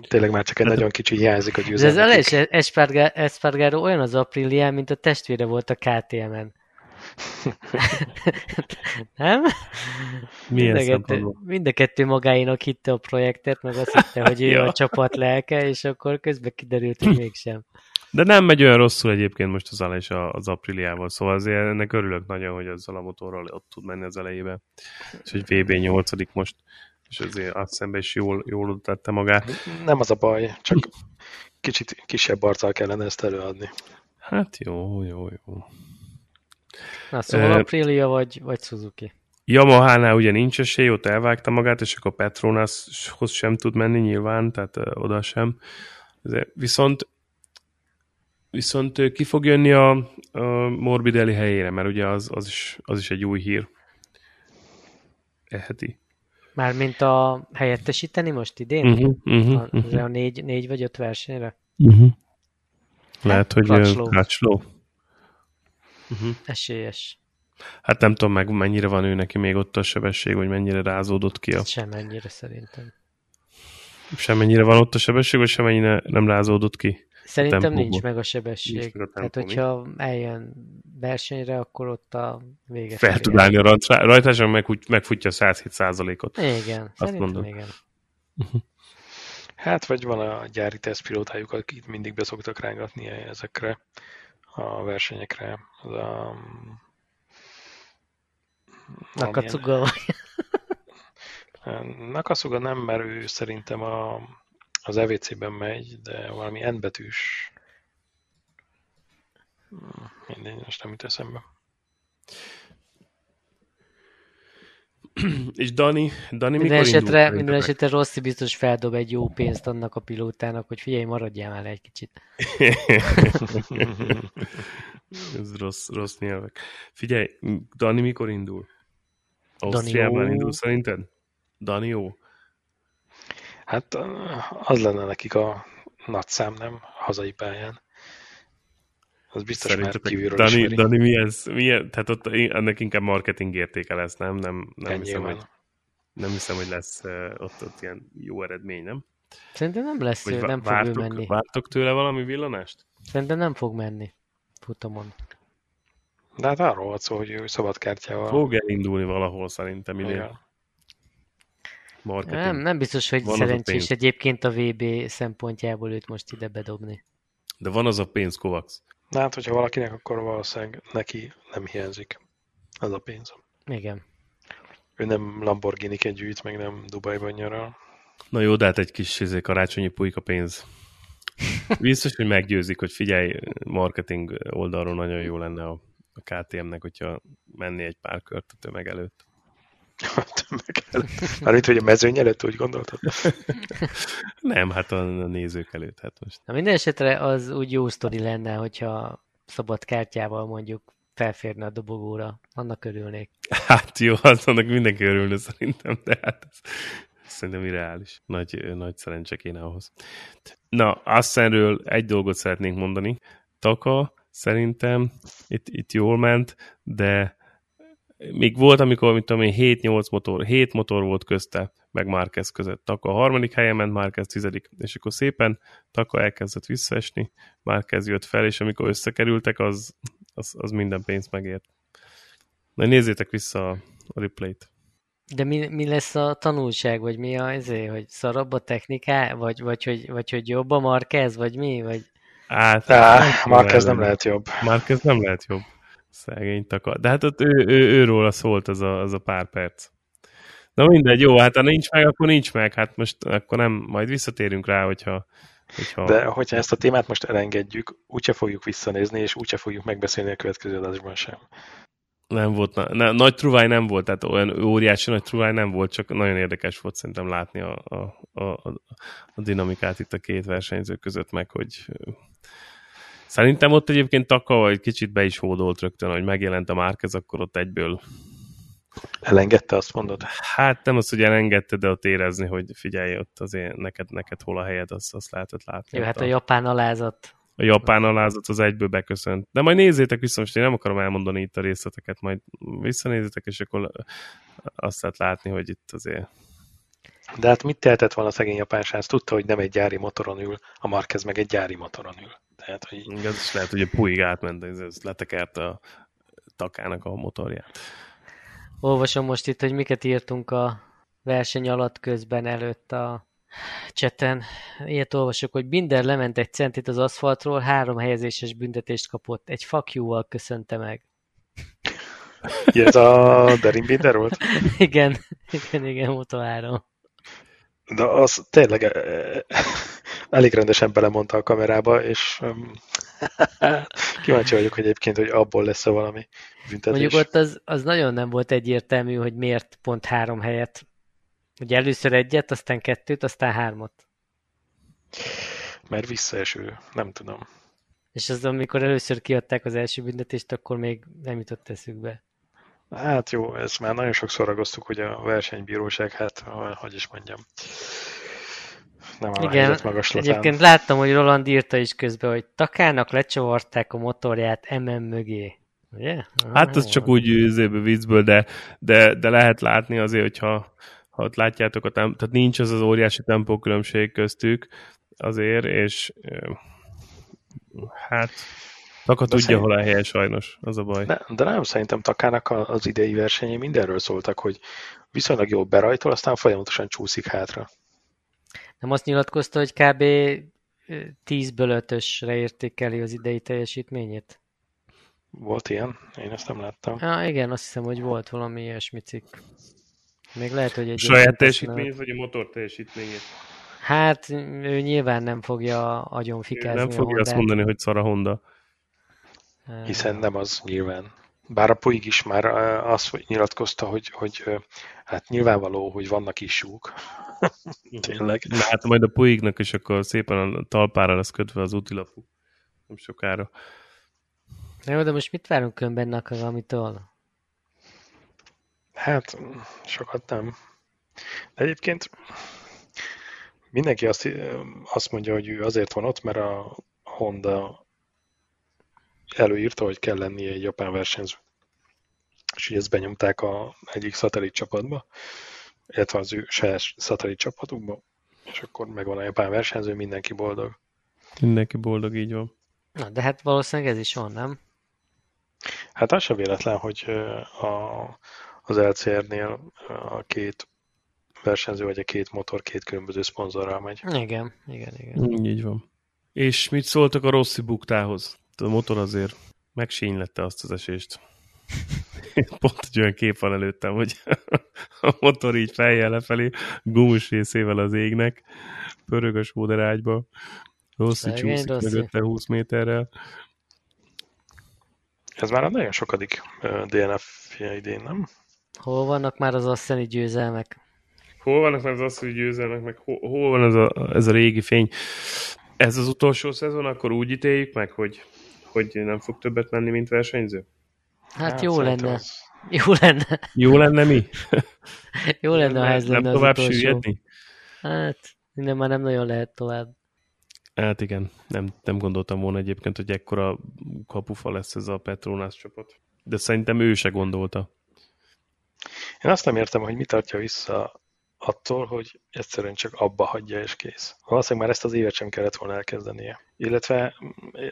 Tényleg már csak egy nagyon kicsi hiányzik a győzelmekig. Ez az Aleix Espargaro olyan az Aprilián, mint a testvére volt a KTM-en. nem? Milyen mind, a kettő, mind a kettő magáénak hitte a projektet, meg azt hitte, hogy ő ja. a csapat lelke, és akkor közben kiderült, hogy mégsem. De nem megy olyan rosszul egyébként most az Aleix az Apriliával, szóval azért ennek örülök nagyon, hogy azzal a motorral ott tud menni az elejébe. És hogy VB 8 most, és azért azt szemben is jól, jól tette magát. Nem az a baj, csak kicsit kisebb arccal kellene ezt előadni. Hát jó, jó, jó. Na, szóval uh, Aprilia vagy, vagy Suzuki? Yamaha-nál ugye nincs esély, ott elvágta magát, és akkor Petronashoz sem tud menni nyilván, tehát uh, oda sem. Viszont viszont ki fog jönni a, a Morbidelli helyére, mert ugye az, az, is, az is egy új hír. Eheti. Mármint a helyettesíteni most idén? Uh-huh, uh-huh, a, uh-huh. a négy, négy vagy öt versenyre? Uh-huh. Lehet, hogy Crutchlow. Uh-huh. Esélyes. Hát nem tudom meg, mennyire van ő neki még ott a sebesség, vagy mennyire rázódott ki a... Semennyire szerintem. Semennyire van ott a sebesség, vagy semennyire nem rázódott ki? Szerintem nincs meg a sebesség. Nincs meg a Tehát, hogyha eljön versenyre, akkor ott a vége. Fel tud állni a rajtáson, meg, megfutja 107 ot Igen, Azt szerintem mondom. igen. Hát, vagy van a gyári tesztpilótájuk, akik mindig beszoktak rángatni ezekre a versenyekre. Az a... Nakatsuga vagy? Nakatsuga nem, mert ő szerintem a, az EVC-ben megy, de valami N betűs. Mindegy, most nem jut eszembe. És Dani, Dani minden esetre, minden esetre Rossi biztos feldob egy jó pénzt annak a pilótának, hogy figyelj, maradjál már egy kicsit. Ez rossz, rossz nyelvek. Figyelj, Dani mikor indul? Ausztriában indul szerinted? Dani jó? Hát az lenne nekik a nagy szám, nem? Hazai pályán. Az biztos Szerintetek már kívülről Dani, ismeri. Dani, mi ez? Milyen, tehát ott ennek inkább marketing értéke lesz, nem? Nem, nem, hiszem, hogy, nem hiszem, hogy lesz ott, ott ilyen jó eredmény, nem? Szerintem nem lesz, Vagy nem vártok, fog ő menni. Vártok tőle valami villanást? Szerintem nem fog menni futamon. De hát arról volt szó, hogy ő szabadkártyával... Fog elindulni valahol szerintem idén. Ja. Nem, nem biztos, hogy van szerencsés egyébként a VB szempontjából őt most ide bedobni. De van az a pénz, Kovacs. Na hát, hogyha valakinek, akkor valószínűleg neki nem hiányzik az a pénz. Igen. Ő nem Lamborghini-ket gyűjt, meg nem Dubajban nyaral. Na jó, de hát egy kis izé, karácsonyi pulyka pénz. Biztos, hogy meggyőzik, hogy figyelj, marketing oldalról nagyon jó lenne a, a KTM-nek, hogyha menni egy pár kört a tömeg előtt. Tömeg előtt? Mármint, hogy a mezőny előtt úgy gondoltad? Nem, hát a, a nézők előtt. Hát most. Na minden esetre az úgy jó sztori lenne, hogyha szabad kártyával mondjuk felférne a dobogóra. Annak örülnék. Hát jó, az annak mindenki örülne szerintem, de hát ez, szerintem irreális. Nagy, nagy szerencse kéne ahhoz. Na, Assenről egy dolgot szeretnénk mondani. Taka szerintem itt, itt jól ment, de még volt, amikor, mit tudom én, 7-8 motor, 7 motor volt közte, meg Márquez között. Taka a harmadik helyen ment, Márquez tizedik. És akkor szépen Taka elkezdett visszaesni, Márquez jött fel, és amikor összekerültek, az, az, az minden pénzt megért. Na nézzétek vissza a, a replay-t. De mi, mi lesz a tanulság, vagy mi a, ezért, hogy szarabb a techniká, vagy, vagy, hogy, vagy hogy jobb a Marquez, vagy mi? Vagy... Á, Marquez nem lehet jobb. Marquez nem lehet jobb. Szegény taka. De hát ott ő, ő, őróla szólt az a, az a pár perc. Na mindegy, jó, hát ha nincs meg, akkor nincs meg. Hát most akkor nem, majd visszatérünk rá, hogyha... hogyha... De hogyha ezt a témát most elengedjük, úgyse fogjuk visszanézni, és úgyse fogjuk megbeszélni a következő adásban sem. Nem volt, na, na, nagy truváj nem volt, tehát olyan óriási nagy truváj nem volt, csak nagyon érdekes volt szerintem látni a, a, a, a dinamikát itt a két versenyző között, meg hogy szerintem ott egyébként Taka egy kicsit be is hódolt rögtön, hogy megjelent a Márkez, akkor ott egyből Elengedte, azt mondod? Hát nem az, hogy elengedte, de ott érezni, hogy figyelj, ott azért neked, neked hol a helyed, azt, azt lehetett látni. Jó, hát a, a japán alázat. A japán alázat az egyből beköszönt. De majd nézzétek vissza, most én nem akarom elmondani itt a részleteket, majd visszanézzétek, és akkor azt lehet látni, hogy itt azért de hát mit tehetett volna a szegény japán srác? Tudta, hogy nem egy gyári motoron ül, a Marquez meg egy gyári motoron ül. Tehát, hogy... Ez is lehet, hogy a Puig átment, ez letekert a takának a motorját. Olvasom most itt, hogy miket írtunk a verseny alatt közben előtt a cseten. Ilyet olvasok, hogy Binder lement egy centit az aszfaltról, három helyezéses büntetést kapott. Egy fuck you-val köszönte meg. Ez a Derin Binder volt? igen, igen, igen, Moto 3. De az tényleg eh, elég rendesen belemondta a kamerába, és kíváncsi vagyok hogy egyébként, hogy abból lesz-e valami büntetés. Mondjuk ott az, az nagyon nem volt egyértelmű, hogy miért pont három helyet. Ugye először egyet, aztán kettőt, aztán hármat. Mert visszaeső, nem tudom. És az, amikor először kiadták az első büntetést, akkor még nem jutott eszükbe. Hát jó, ezt már nagyon sokszor ragoztuk, hogy a versenybíróság, hát hogy is mondjam, nem a Igen, magaslatán. egyébként láttam, hogy Roland írta is közben, hogy Takának lecsavarták a motorját MM mögé. Ugye? Hát ez csak úgy üzébe viccből, de, de, de lehet látni azért, hogyha ha ott látjátok, a temp- tehát nincs az az óriási tempókülönbség köztük azért, és hát Taka de tudja, szerint... hol a helye sajnos, az a baj. De, de nem, szerintem Takának az idei versenyei mindenről szóltak, hogy viszonylag jól berajtol, aztán folyamatosan csúszik hátra. Nem azt nyilatkozta, hogy kb. 10-ből 5-ösre értékeli az idei teljesítményét? Volt ilyen? Én ezt nem láttam. Ah, igen, azt hiszem, hogy volt valami ilyesmi cikk. Még lehet, hogy egy... Saját teljesítményét, vagy a motor teljesítményét? Hát, ő nyilván nem fogja agyon fikázni Nem fogja azt mondani, hogy szar a Honda. Hiszen nem az nyilván. Bár a Puig is már azt nyilatkozta, hogy, hogy hát nyilvánvaló, hogy vannak isúk. Tényleg. Na, hát majd a Puignak is akkor szépen a talpára lesz kötve az útilapú. Nem sokára. Na jó, de most mit várunk önben amitől? Hát, sokat nem. De egyébként mindenki azt, azt mondja, hogy ő azért van ott, mert a Honda előírta, hogy kell lennie egy japán versenyző. És így ezt benyomták a egyik szatellit csapatba, illetve az ő saját szatellit csapatukba, és akkor megvan a japán versenyző, mindenki boldog. Mindenki boldog, így van. Na, de hát valószínűleg ez is van, nem? Hát az sem véletlen, hogy a, az LCR-nél a két versenyző, vagy a két motor két különböző szponzorral megy. Igen, igen, igen. Így van. És mit szóltak a Rossi buktához? A motor azért megsínylette azt az esést. Pont egy olyan kép van előttem, hogy a motor így fejjel lefelé, gumus részével az égnek, pörög a sóderágyba, Rossi csúszik mögötte 20 méterrel. Ez már a nagyon sokadik DNF-je idén, nem? Hol vannak már az asszeni győzelmek? Hol vannak már az asszeni győzelmek, meg hol, hol van ez a, ez a régi fény? Ez az utolsó szezon, akkor úgy ítéljük meg, hogy, hogy nem fog többet menni, mint versenyző? Hát, hát jó lenne. Az... Jó lenne. Jó lenne mi? jó lenne, ha ez lenne Nem tovább süllyedni? Hát, minden már nem nagyon lehet tovább. Hát igen, nem, nem gondoltam volna egyébként, hogy ekkora kapufa lesz ez a Petronas csapat. De szerintem ő se gondolta. Én azt nem értem, hogy mi tartja vissza attól, hogy egyszerűen csak abba hagyja és kész. Valószínűleg már ezt az évet sem kellett volna elkezdenie. Illetve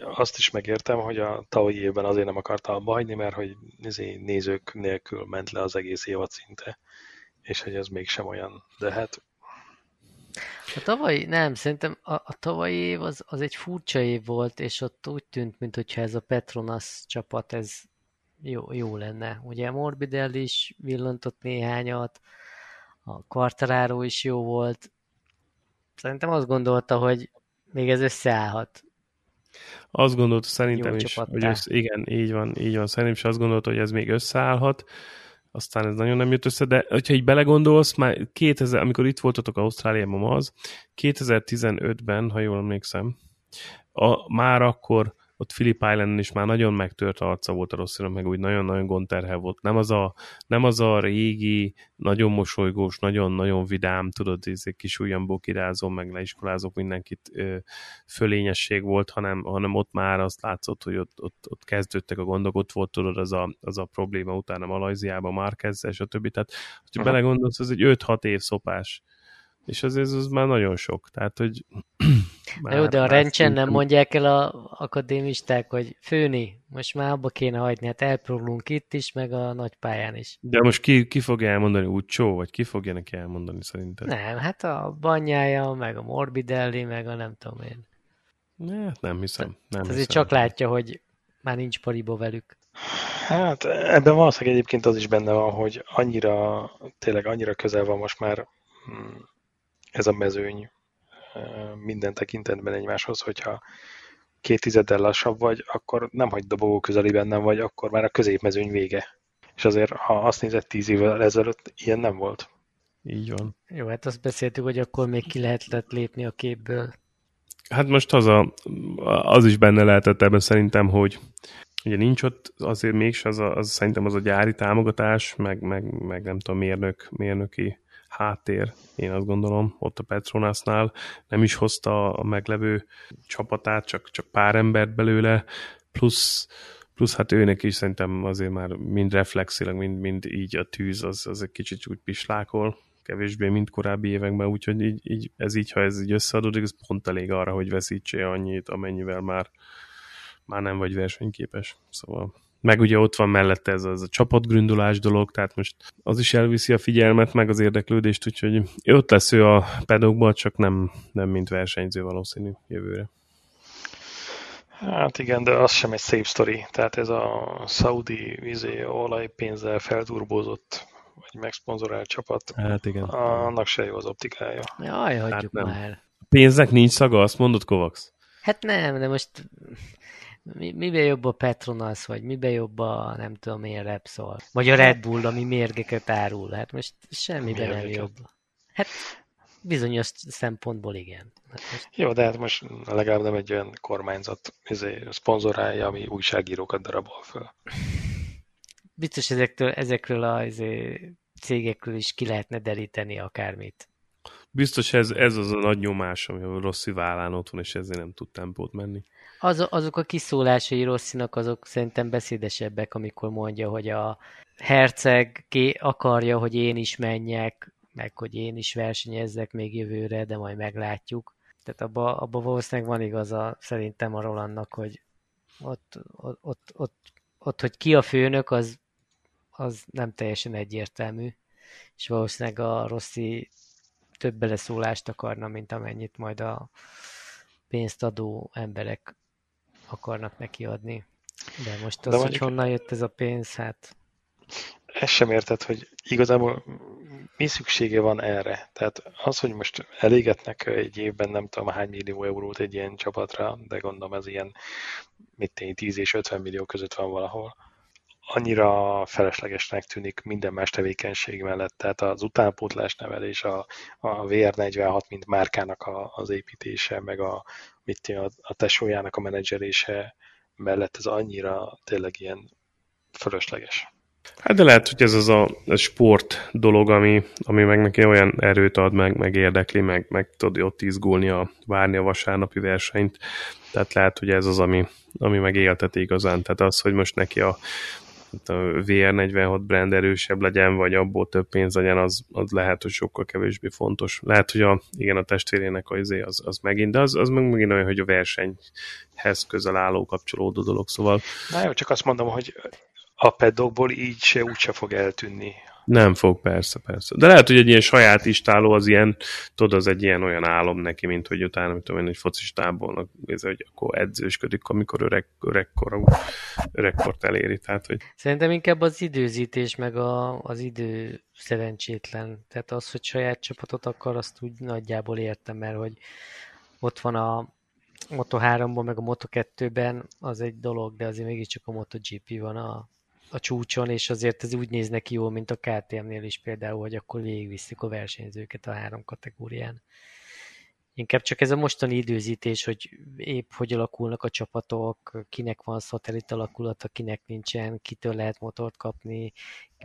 azt is megértem, hogy a tavalyi évben azért nem akarta abba hagyni, mert hogy izé nézők nélkül ment le az egész évad szinte, és hogy ez mégsem olyan. De hát a tavalyi, nem, szerintem a, a tavalyi év az, az egy furcsa év volt, és ott úgy tűnt, mintha ez a Petronas csapat, ez jó, jó lenne. Ugye Morbidelli is villantott néhányat, a Quartararo is jó volt. Szerintem azt gondolta, hogy még ez összeállhat. Azt gondolta szerintem Jó is, hogy ez, igen, így van, így van. Szerintem is azt gondolta, hogy ez még összeállhat, aztán ez nagyon nem jött össze, de hogyha így belegondolsz, már 2000, amikor itt voltatok Ausztráliában az, 2015-ben, ha jól emlékszem, a, már akkor ott Philip Island is már nagyon megtört arca volt a rossz meg úgy nagyon-nagyon gondterhel volt. Nem az, a, nem az a régi, nagyon mosolygós, nagyon-nagyon vidám, tudod, ez egy kis ujjamból kirázom, meg leiskolázok mindenkit ö, fölényesség volt, hanem, hanem ott már azt látszott, hogy ott, ott, ott kezdődtek a gondok, ott volt tudod az a, az a probléma utána Malajziában, Márkezzel, a többi. Tehát, hogyha belegondolsz, ez egy 5-6 év szopás és azért az már nagyon sok. Tehát, hogy... Már, Jó, de a rendsen nem mondják el a akadémisták, hogy főni, most már abba kéne hagyni, hát elpróbálunk itt is, meg a nagy pályán is. De most ki, ki fogja elmondani, úgy csó, vagy ki fogja neki elmondani szerintem? Nem, hát a banyája, meg a Morbidelli, meg a nem tudom én. Ne, nem hiszem. Nem hát azért hiszem. csak látja, hogy már nincs pariba velük. Hát ebben valószínűleg egyébként az is benne van, hogy annyira, tényleg annyira közel van most már hmm, ez a mezőny minden tekintetben egymáshoz, hogyha két tizeddel lassabb vagy, akkor nem hagyd dobogó közeliben nem vagy, akkor már a középmezőny vége. És azért, ha azt nézed tíz évvel ezelőtt, ilyen nem volt. Így van. Jó, hát azt beszéltük, hogy akkor még ki lehetett lépni a képből. Hát most az, a, az is benne lehetett ebben szerintem, hogy ugye nincs ott azért mégis az, a, az szerintem az a gyári támogatás, meg, meg, meg nem tudom, mérnök, mérnöki háttér, én azt gondolom, ott a Petronasnál. Nem is hozta a meglevő csapatát, csak, csak pár embert belőle, plusz, plusz hát őnek is szerintem azért már mind reflexileg, mind, mind így a tűz, az, az egy kicsit úgy pislákol, kevésbé, mint korábbi években, úgyhogy így, így, ez így, ha ez így összeadódik, ez pont elég arra, hogy veszítse annyit, amennyivel már, már nem vagy versenyképes. Szóval meg ugye ott van mellette ez, az a csapatgründulás dolog, tehát most az is elviszi a figyelmet, meg az érdeklődést, úgyhogy ott lesz ő a pedokban, csak nem, nem mint versenyző valószínű jövőre. Hát igen, de az sem egy szép sztori. Tehát ez a Saudi vizé olajpénzzel felturbózott vagy megszponzorált csapat, hát igen. annak se jó az optikája. Jaj, hagyjuk hát már. A pénznek nincs szaga, azt mondod, Kovacs? Hát nem, de most mi, miben jobb a Petronas, vagy miben jobb a nem tudom én Repsol, vagy a Red Bull, ami mérgeket árul. Hát most semmiben nem jobb. Hát bizonyos szempontból igen. Hát most... Jó, de hát most legalább nem egy olyan kormányzat izé, szponzorálja, ami újságírókat darabol föl. Biztos ezektől, ezekről a izé, cégekről is ki lehetne deríteni akármit. Biztos ez, ez az a nagy nyomás, ami a Rossi vállán ott van, és ezért nem tud tempót menni. Az, azok a kiszólásai Rosszinak azok szerintem beszédesebbek, amikor mondja, hogy a herceg akarja, hogy én is menjek, meg hogy én is versenyezzek még jövőre, de majd meglátjuk. Tehát abban abba valószínűleg van igaza szerintem a Rolandnak, hogy ott, ott, ott, ott, ott hogy ki a főnök, az, az nem teljesen egyértelmű, és valószínűleg a Rossi több beleszólást akarna, mint amennyit majd a pénzt adó emberek akarnak neki adni. De most az, De hogy honnan jött ez a pénz, hát... Ezt sem érted, hogy igazából mi szüksége van erre? Tehát az, hogy most elégetnek egy évben nem tudom hány millió eurót egy ilyen csapatra, de gondolom ez ilyen mit tény, 10 és 50 millió között van valahol annyira feleslegesnek tűnik minden más tevékenység mellett, tehát az utánpótlás nevelés, a, a VR46, mint márkának a, az építése, meg a, mit a, a tesójának a menedzserése mellett ez annyira tényleg ilyen fölösleges. Hát de lehet, hogy ez az a, sport dolog, ami, ami meg neki olyan erőt ad, meg, meg érdekli, meg, meg tudod ott izgulni, a, várni a vasárnapi versenyt. Tehát lehet, hogy ez az, ami, ami meg élteti igazán. Tehát az, hogy most neki a VR46 brand erősebb legyen, vagy abból több pénz legyen, az, az lehet, hogy sokkal kevésbé fontos. Lehet, hogy a, igen, a testvérének az, izé az, az megint, de az, az meg megint olyan, hogy a versenyhez közel álló kapcsolódó dolog, szóval... Na jó, csak azt mondom, hogy a pedokból így se úgyse fog eltűnni nem fog, persze, persze. De lehet, hogy egy ilyen saját istáló az ilyen, tudod, az egy ilyen olyan álom neki, mint hogy utána, mit tudom én, egy focistából, ez, hogy akkor edzősködik, amikor öreg, öregkor, öregkort eléri. Tehát, hogy... Szerintem inkább az időzítés, meg a, az idő szerencsétlen. Tehát az, hogy saját csapatot akar, azt úgy nagyjából értem, mert hogy ott van a Moto 3-ban, meg a Moto 2-ben az egy dolog, de azért mégiscsak a MotoGP van a, a csúcson, és azért ez úgy néz neki jól, mint a KTM-nél is például, hogy akkor végigviszik a versenyzőket a három kategórián. Inkább csak ez a mostani időzítés, hogy épp hogy alakulnak a csapatok, kinek van szatellit alakulata, kinek nincsen, kitől lehet motort kapni,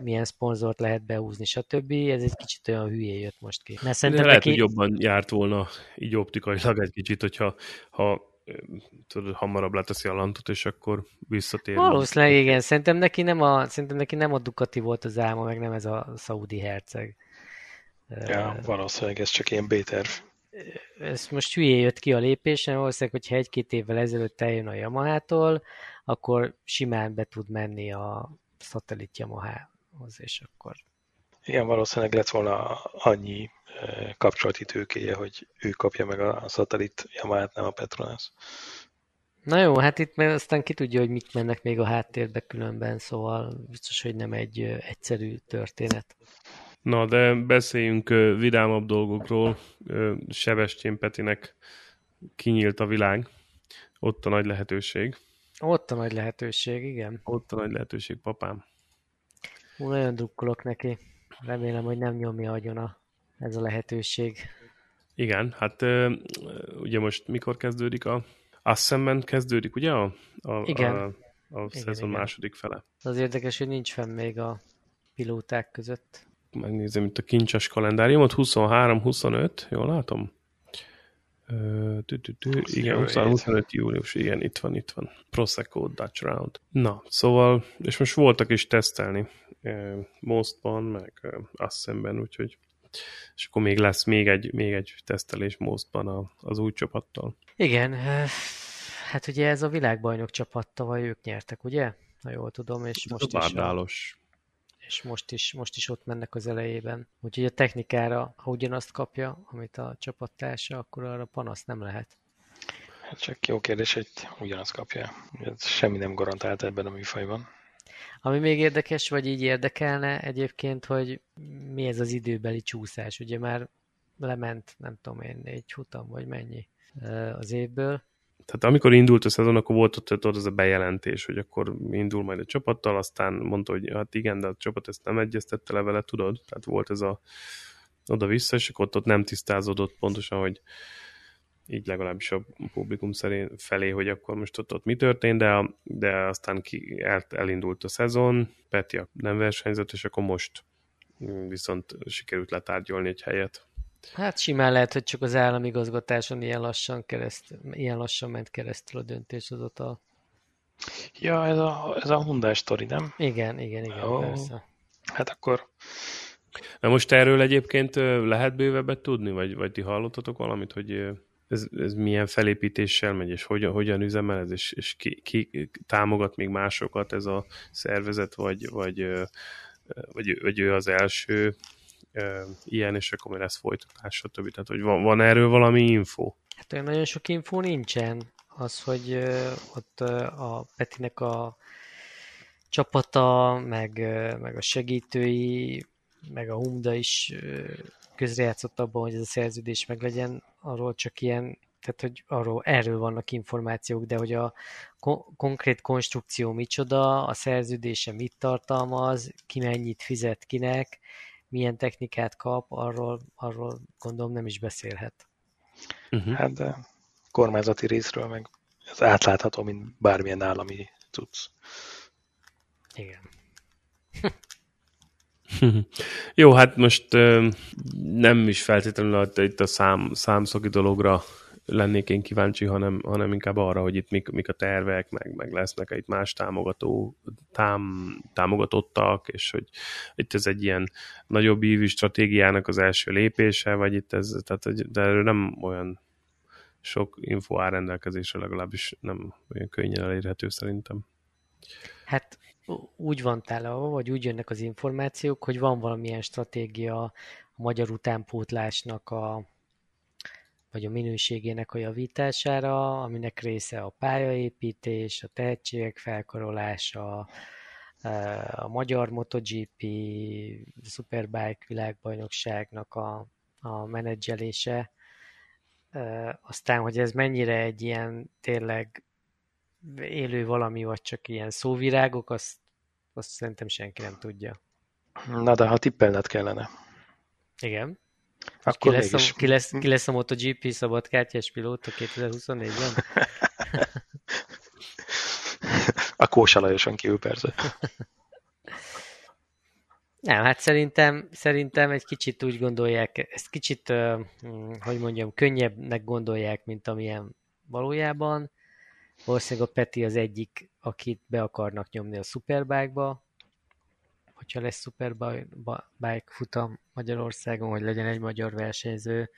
milyen szponzort lehet behúzni, stb. Ez egy kicsit olyan hülyé jött most ki. Mert szerintem lehet, neki... hogy jobban járt volna így optikailag egy kicsit, hogyha ha tudod, hamarabb leteszi a lantot, és akkor visszatér. Valószínűleg igen, szerintem neki, nem a, szerintem neki nem a Ducati volt az álma, meg nem ez a Saudi herceg. Ja, valószínűleg ez csak ilyen B-terv ez most hülyé jött ki a lépésen, valószínűleg, hogyha egy-két évvel ezelőtt eljön a Yamaha-tól, akkor simán be tud menni a szatellit Yamaha-hoz, és akkor... Igen, valószínűleg lett volna annyi kapcsolati tőkéje, hogy ő kapja meg a szatellit Yamaha-t, nem a Petronas. Na jó, hát itt meg aztán ki tudja, hogy mit mennek még a háttérbe különben, szóval biztos, hogy nem egy egyszerű történet. Na, de beszéljünk vidámabb dolgokról. Sebestyén Petinek kinyílt a világ. Ott a nagy lehetőség. Ott a nagy lehetőség, igen. Ott a nagy lehetőség, papám. Ú, nagyon drukkolok neki. Remélem, hogy nem nyomja agyon a, ez a lehetőség. Igen, hát ugye most mikor kezdődik a... Assemben kezdődik, ugye? A, a, igen. A, a igen, szezon igen. második fele. Az érdekes, hogy nincs fenn még a pilóták között megnézem itt a kincses kalendáriumot, 23-25, jól látom? Tü, tü, tü, igen, 25 július, igen, itt van, itt van. Prosecco Dutch Round. Na, szóval, és most voltak is tesztelni Mostban, meg Assemben, úgyhogy és akkor még lesz még egy, még egy tesztelés Mostban az új csapattal. Igen, hát ugye ez a világbajnok csapat tavaly ők nyertek, ugye? Ha jól tudom, és most is a, és most is, most is ott mennek az elejében. Úgyhogy a technikára, ha ugyanazt kapja, amit a csapattársa, akkor arra panasz nem lehet. Hát csak jó kérdés, hogy ugyanazt kapja. Ez semmi nem garantált ebben a műfajban. Ami még érdekes, vagy így érdekelne egyébként, hogy mi ez az időbeli csúszás. Ugye már lement, nem tudom én, négy futam, vagy mennyi az évből, tehát amikor indult a szezon, akkor volt ott, ott az a bejelentés, hogy akkor indul majd a csapattal, aztán mondta, hogy hát igen, de a csapat ezt nem egyeztette le vele, tudod? Tehát volt ez a oda-vissza, és akkor ott, ott nem tisztázódott pontosan, hogy így legalábbis a publikum szerint felé, hogy akkor most ott, ott mi történt, de, de aztán ki, el, elindult a szezon, Petya nem versenyzett, és akkor most viszont sikerült letárgyolni egy helyet. Hát simán lehet, hogy csak az államigazgatáson ilyen lassan, kereszt, ilyen lassan ment keresztül a döntéshozatal. Ja, ez a, ez a Hyundai sztori, nem? Igen, igen, igen, oh. persze. Hát akkor... Na most erről egyébként lehet bővebbet tudni, vagy, vagy ti hallottatok valamit, hogy ez, ez milyen felépítéssel megy, és hogyan, hogyan üzemel ez, és, és ki, ki támogat még másokat ez a szervezet, vagy, vagy, vagy, vagy ő az első, ilyen, és akkor lesz folytatás, stb. Tehát, hogy van, van erről valami info? Hát olyan nagyon sok info nincsen. Az, hogy uh, ott uh, a Petinek a csapata, meg, uh, meg a segítői, meg a Humda is közrejátszott abban, hogy ez a szerződés meg legyen, arról csak ilyen, tehát hogy arról, erről vannak információk, de hogy a ko- konkrét konstrukció micsoda, a szerződése mit tartalmaz, ki mennyit fizet kinek, milyen technikát kap, arról, arról gondolom nem is beszélhet. Uh-huh. Hát de kormányzati részről meg ez átlátható, mint bármilyen állami tudsz. Igen. Jó, hát most nem is feltétlenül itt a szám, számszoki dologra lennék én kíváncsi, hanem, hanem inkább arra, hogy itt mik, mik a tervek, meg, meg lesznek itt más támogató, tám, támogatottak, és hogy itt ez egy ilyen nagyobb ívű stratégiának az első lépése, vagy itt ez, tehát, de erről nem olyan sok info áll rendelkezésre, legalábbis nem olyan könnyen elérhető szerintem. Hát úgy van tálalva, vagy úgy jönnek az információk, hogy van valamilyen stratégia a magyar utánpótlásnak a, vagy a minőségének a javítására, aminek része a pályaépítés, a tehetségek felkarolása, a magyar MotoGP Superbike világbajnokságnak a, a menedzselése, aztán, hogy ez mennyire egy ilyen tényleg élő valami, vagy csak ilyen szóvirágok, azt, azt szerintem senki nem tudja. Na de ha tippelned kellene. Igen. Akkor ki, lesz mégis. a, ki, lesz, ki lesz a MotoGP szabadkártyás pilóta 2024-ben? a Kósa Lajoson kívül persze. Nem, hát szerintem, szerintem egy kicsit úgy gondolják, ezt kicsit, uh, hogy mondjam, könnyebbnek gondolják, mint amilyen valójában. Valószínűleg a Peti az egyik, akit be akarnak nyomni a Superbike-ba, hogyha lesz Superbike futam Magyarországon, hogy legyen egy magyar versenyző,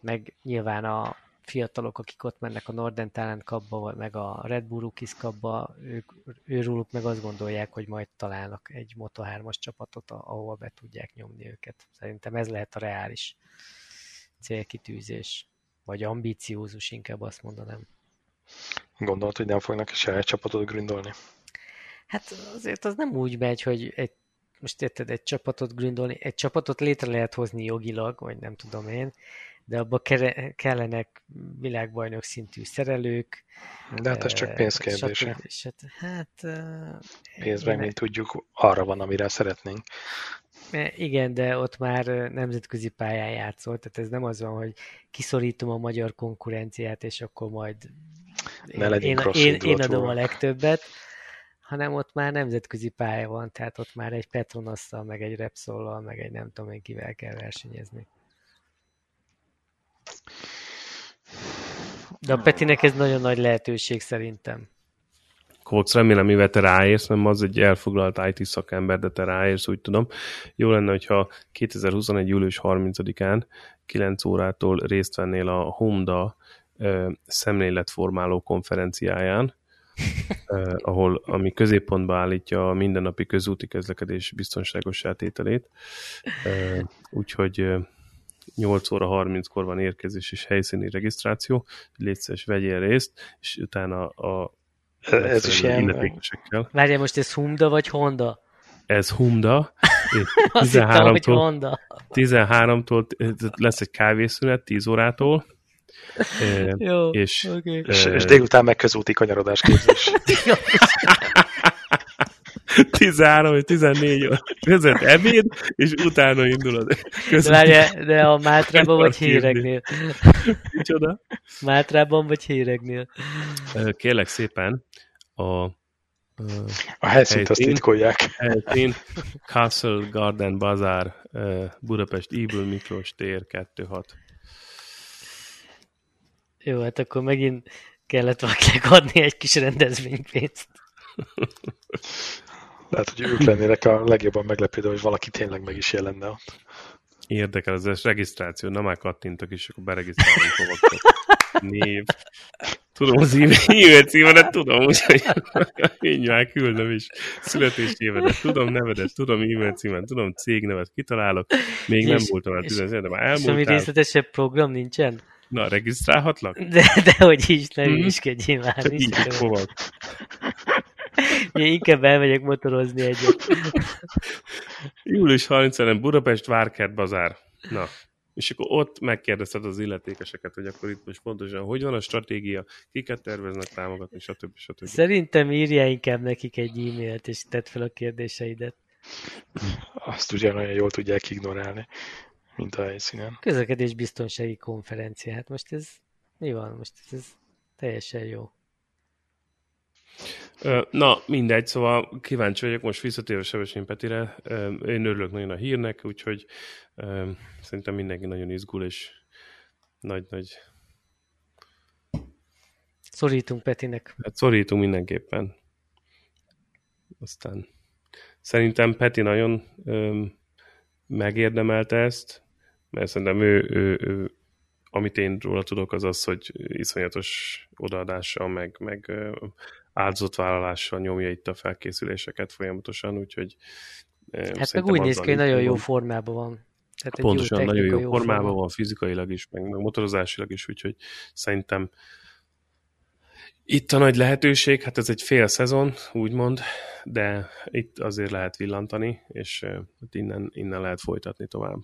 meg nyilván a fiatalok, akik ott mennek a Norden Talent vagy meg a Red Bull Rookies Cupba, ők, őrülük meg azt gondolják, hogy majd találnak egy Moto3-as csapatot, ahova be tudják nyomni őket. Szerintem ez lehet a reális célkitűzés, vagy ambíciózus, inkább azt mondanám. Gondolt, hogy nem fognak saját csapatot gründolni? Hát azért az nem úgy megy, hogy egy, most érted, egy csapatot gründolni, egy csapatot létre lehet hozni jogilag, vagy nem tudom én, de abba kellenek világbajnok szintű szerelők. De hát ez csak pénzkérdése. Hát, Pénz meg, mint tudjuk, arra van, amire szeretnénk. Igen, de ott már nemzetközi pályán játszol, tehát ez nem az van, hogy kiszorítom a magyar konkurenciát, és akkor majd ne én, én, én, én adom a legtöbbet, hanem ott már nemzetközi pálya van, tehát ott már egy Petronasszal, meg egy Repsollal, meg egy nem tudom én kivel kell versenyezni. De a Petinek ez nagyon nagy lehetőség szerintem. Kovacs, remélem, mivel te ráérsz, mert az egy elfoglalt IT szakember, de te ráérsz, úgy tudom. Jó lenne, hogyha 2021. július 30-án 9 órától részt vennél a Honda uh, szemléletformáló konferenciáján, uh, ahol, ami középpontba állítja a mindennapi közúti közlekedés biztonságos tételét. Uh, úgyhogy uh, 8 óra 30-kor van érkezés és helyszíni regisztráció, légy vegyél részt, és utána a ez is ilyen... Várjál, most ez Humda vagy Honda? Ez Humda. 13-tól, Honda. 13-tól lesz egy kávészünet 10 órától. Jó, és, okay. és, és délután meg közúti kanyarodás képzés. 13 vagy 14 óra között ebéd, és utána indul az között. Várja, de a Mátrában vagy Héregnél? Micsoda? Mátrában vagy Héregnél? Kérlek szépen, a a helyszínt azt titkolják. Helyszín, Castle Garden Bazar, Budapest Íbül Miklós tér 26. Jó, hát akkor megint kellett valakinek adni egy kis rendezvénypénzt. Lehet, hogy ők lennének a legjobban meglepődő, hogy valaki tényleg meg is jelenne ott. Érdekel az regisztráció, na már kattintok, és akkor beregisztrálunk kovakot. Név. Tudom az e-mail címedet, tudom, úgyhogy mindjárt küldöm is születésévedet, tudom nevedet, tudom e-mail címet, tudom cégnevet, kitalálok. Még és, nem voltam el 10 de már elmúltál. Semmi részletesebb program nincsen? Na, regisztrálhatlak? De, de hogy is, nem mm-hmm. is kedjén már. Így fogok. Én inkább elmegyek motorozni egyet. Július 30 Budapest Várkert Bazár. Na, és akkor ott megkérdezted az illetékeseket, hogy akkor itt most pontosan hogy van a stratégia, kiket terveznek támogatni, stb. stb. Szerintem írja inkább nekik egy e-mailt, és tedd fel a kérdéseidet. Azt ugyanolyan jól tudják ignorálni, mint a helyszínen. Közlekedés biztonsági konferencia. Hát most ez mi van? Most ez, ez teljesen jó. Na, mindegy, szóval kíváncsi vagyok, most visszatérve Sebesén Petire, én örülök nagyon a hírnek, úgyhogy szerintem mindenki nagyon izgul, és nagy-nagy... Szorítunk Petinek. Hát szorítunk mindenképpen. Aztán szerintem Peti nagyon megérdemelte ezt, mert szerintem ő, ő, ő amit én róla tudok, az az, hogy iszonyatos odaadással, meg, meg áldozatvállalással nyomja itt a felkészüléseket folyamatosan, úgyhogy Hát meg úgy néz ki, hogy nagyon jó formában van. Tehát Pontosan, nagyon jó, jó formában forma. van, fizikailag is, meg, meg motorozásilag is, úgyhogy szerintem itt a nagy lehetőség, hát ez egy fél szezon, úgymond, de itt azért lehet villantani, és innen, innen lehet folytatni tovább.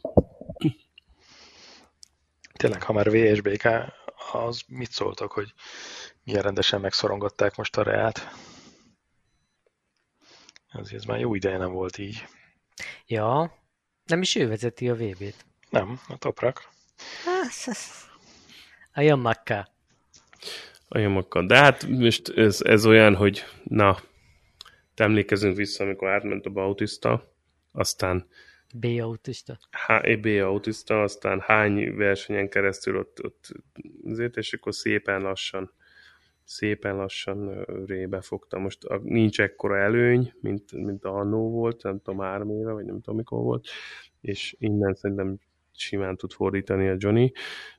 Tényleg, ha már VSBK, az mit szóltok, hogy milyen rendesen megszorongatták most a Reát? Ez, ez már jó ideje nem volt így. Ja, nem is ő vezeti a VB-t. Nem, a Toprak. A Yamaka. A Yamaka. De hát most ez, ez olyan, hogy na, emlékezünk vissza, amikor átment a Bautista, aztán B autista. H, B autista, aztán hány versenyen keresztül ott, ott azért, és akkor szépen lassan szépen lassan rébe fogta. Most a, nincs ekkora előny, mint, mint a annó volt, nem tudom, három éve, vagy nem tudom, mikor volt, és innen szerintem simán tud fordítani a Johnny,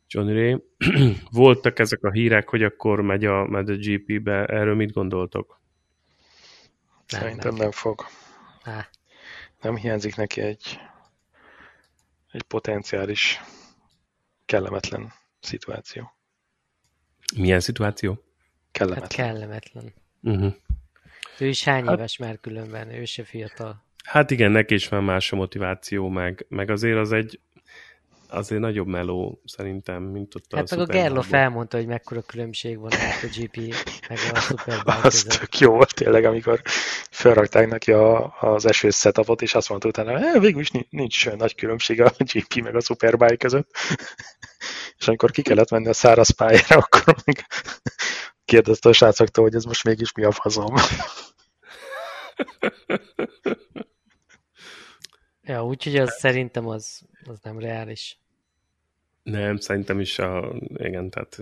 Johnny Ray. Voltak ezek a hírek, hogy akkor megy a, megy a GP-be, erről mit gondoltok? Nem, Szerintem nem, nem fog. Há. Nem hiányzik neki egy, egy potenciális kellemetlen szituáció. Milyen szituáció? Kellemetlen. Hát kellemetlen. Uh-huh. Ő is hány hát, éves már különben? Ő se fiatal. Hát igen, neki is van más a motiváció, meg, meg azért az egy azért nagyobb meló szerintem, mint ott hát a meg a Gerlo felmondta, hogy mekkora különbség van a GP meg a Superbike Az tök jó volt tényleg, amikor felrakták neki a, az esős setupot, és azt mondta utána, hogy végül is nincs, nincs nagy különbség a GP meg a Superbike között. és amikor ki kellett menni a száraz pályára, akkor még kérdezte a srácoktól, hogy ez most mégis mi a fazom. Ja, úgyhogy az szerintem az, az nem reális. Nem, szerintem is a, igen, tehát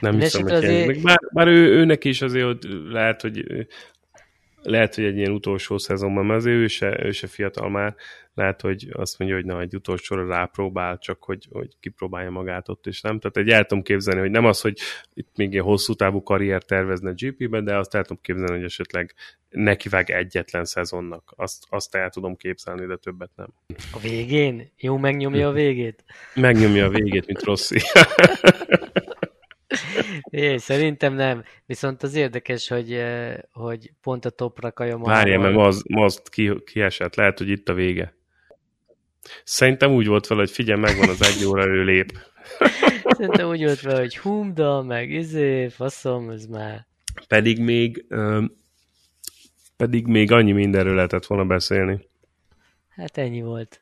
nem hiszem, hogy azért... bár, bár ő, őnek is azért lehet, hogy lehet, hogy egy ilyen utolsó szezonban, mert azért ő se, ő se fiatal már, lehet, hogy azt mondja, hogy na, egy utolsóra rápróbál, csak hogy, hogy kipróbálja magát ott, és nem. Tehát egy el tudom képzelni, hogy nem az, hogy itt még egy hosszú távú karrier tervezne GP-be, de azt el tudom képzelni, hogy esetleg nekivág egyetlen szezonnak. Azt, azt el tudom képzelni, de többet nem. A végén? Jó megnyomja a végét? Megnyomja a végét, mint Rossi. É, szerintem nem. Viszont az érdekes, hogy, eh, hogy pont a topra kaja Várjál, mert az, az ki, kiesett. Lehet, hogy itt a vége. Szerintem úgy volt fel, hogy figyelj, megvan az egy óra, ő lép. Szerintem úgy volt fel, hogy humda, meg izé, faszom, ez már... Pedig még, pedig még annyi mindenről lehetett volna beszélni. Hát ennyi volt.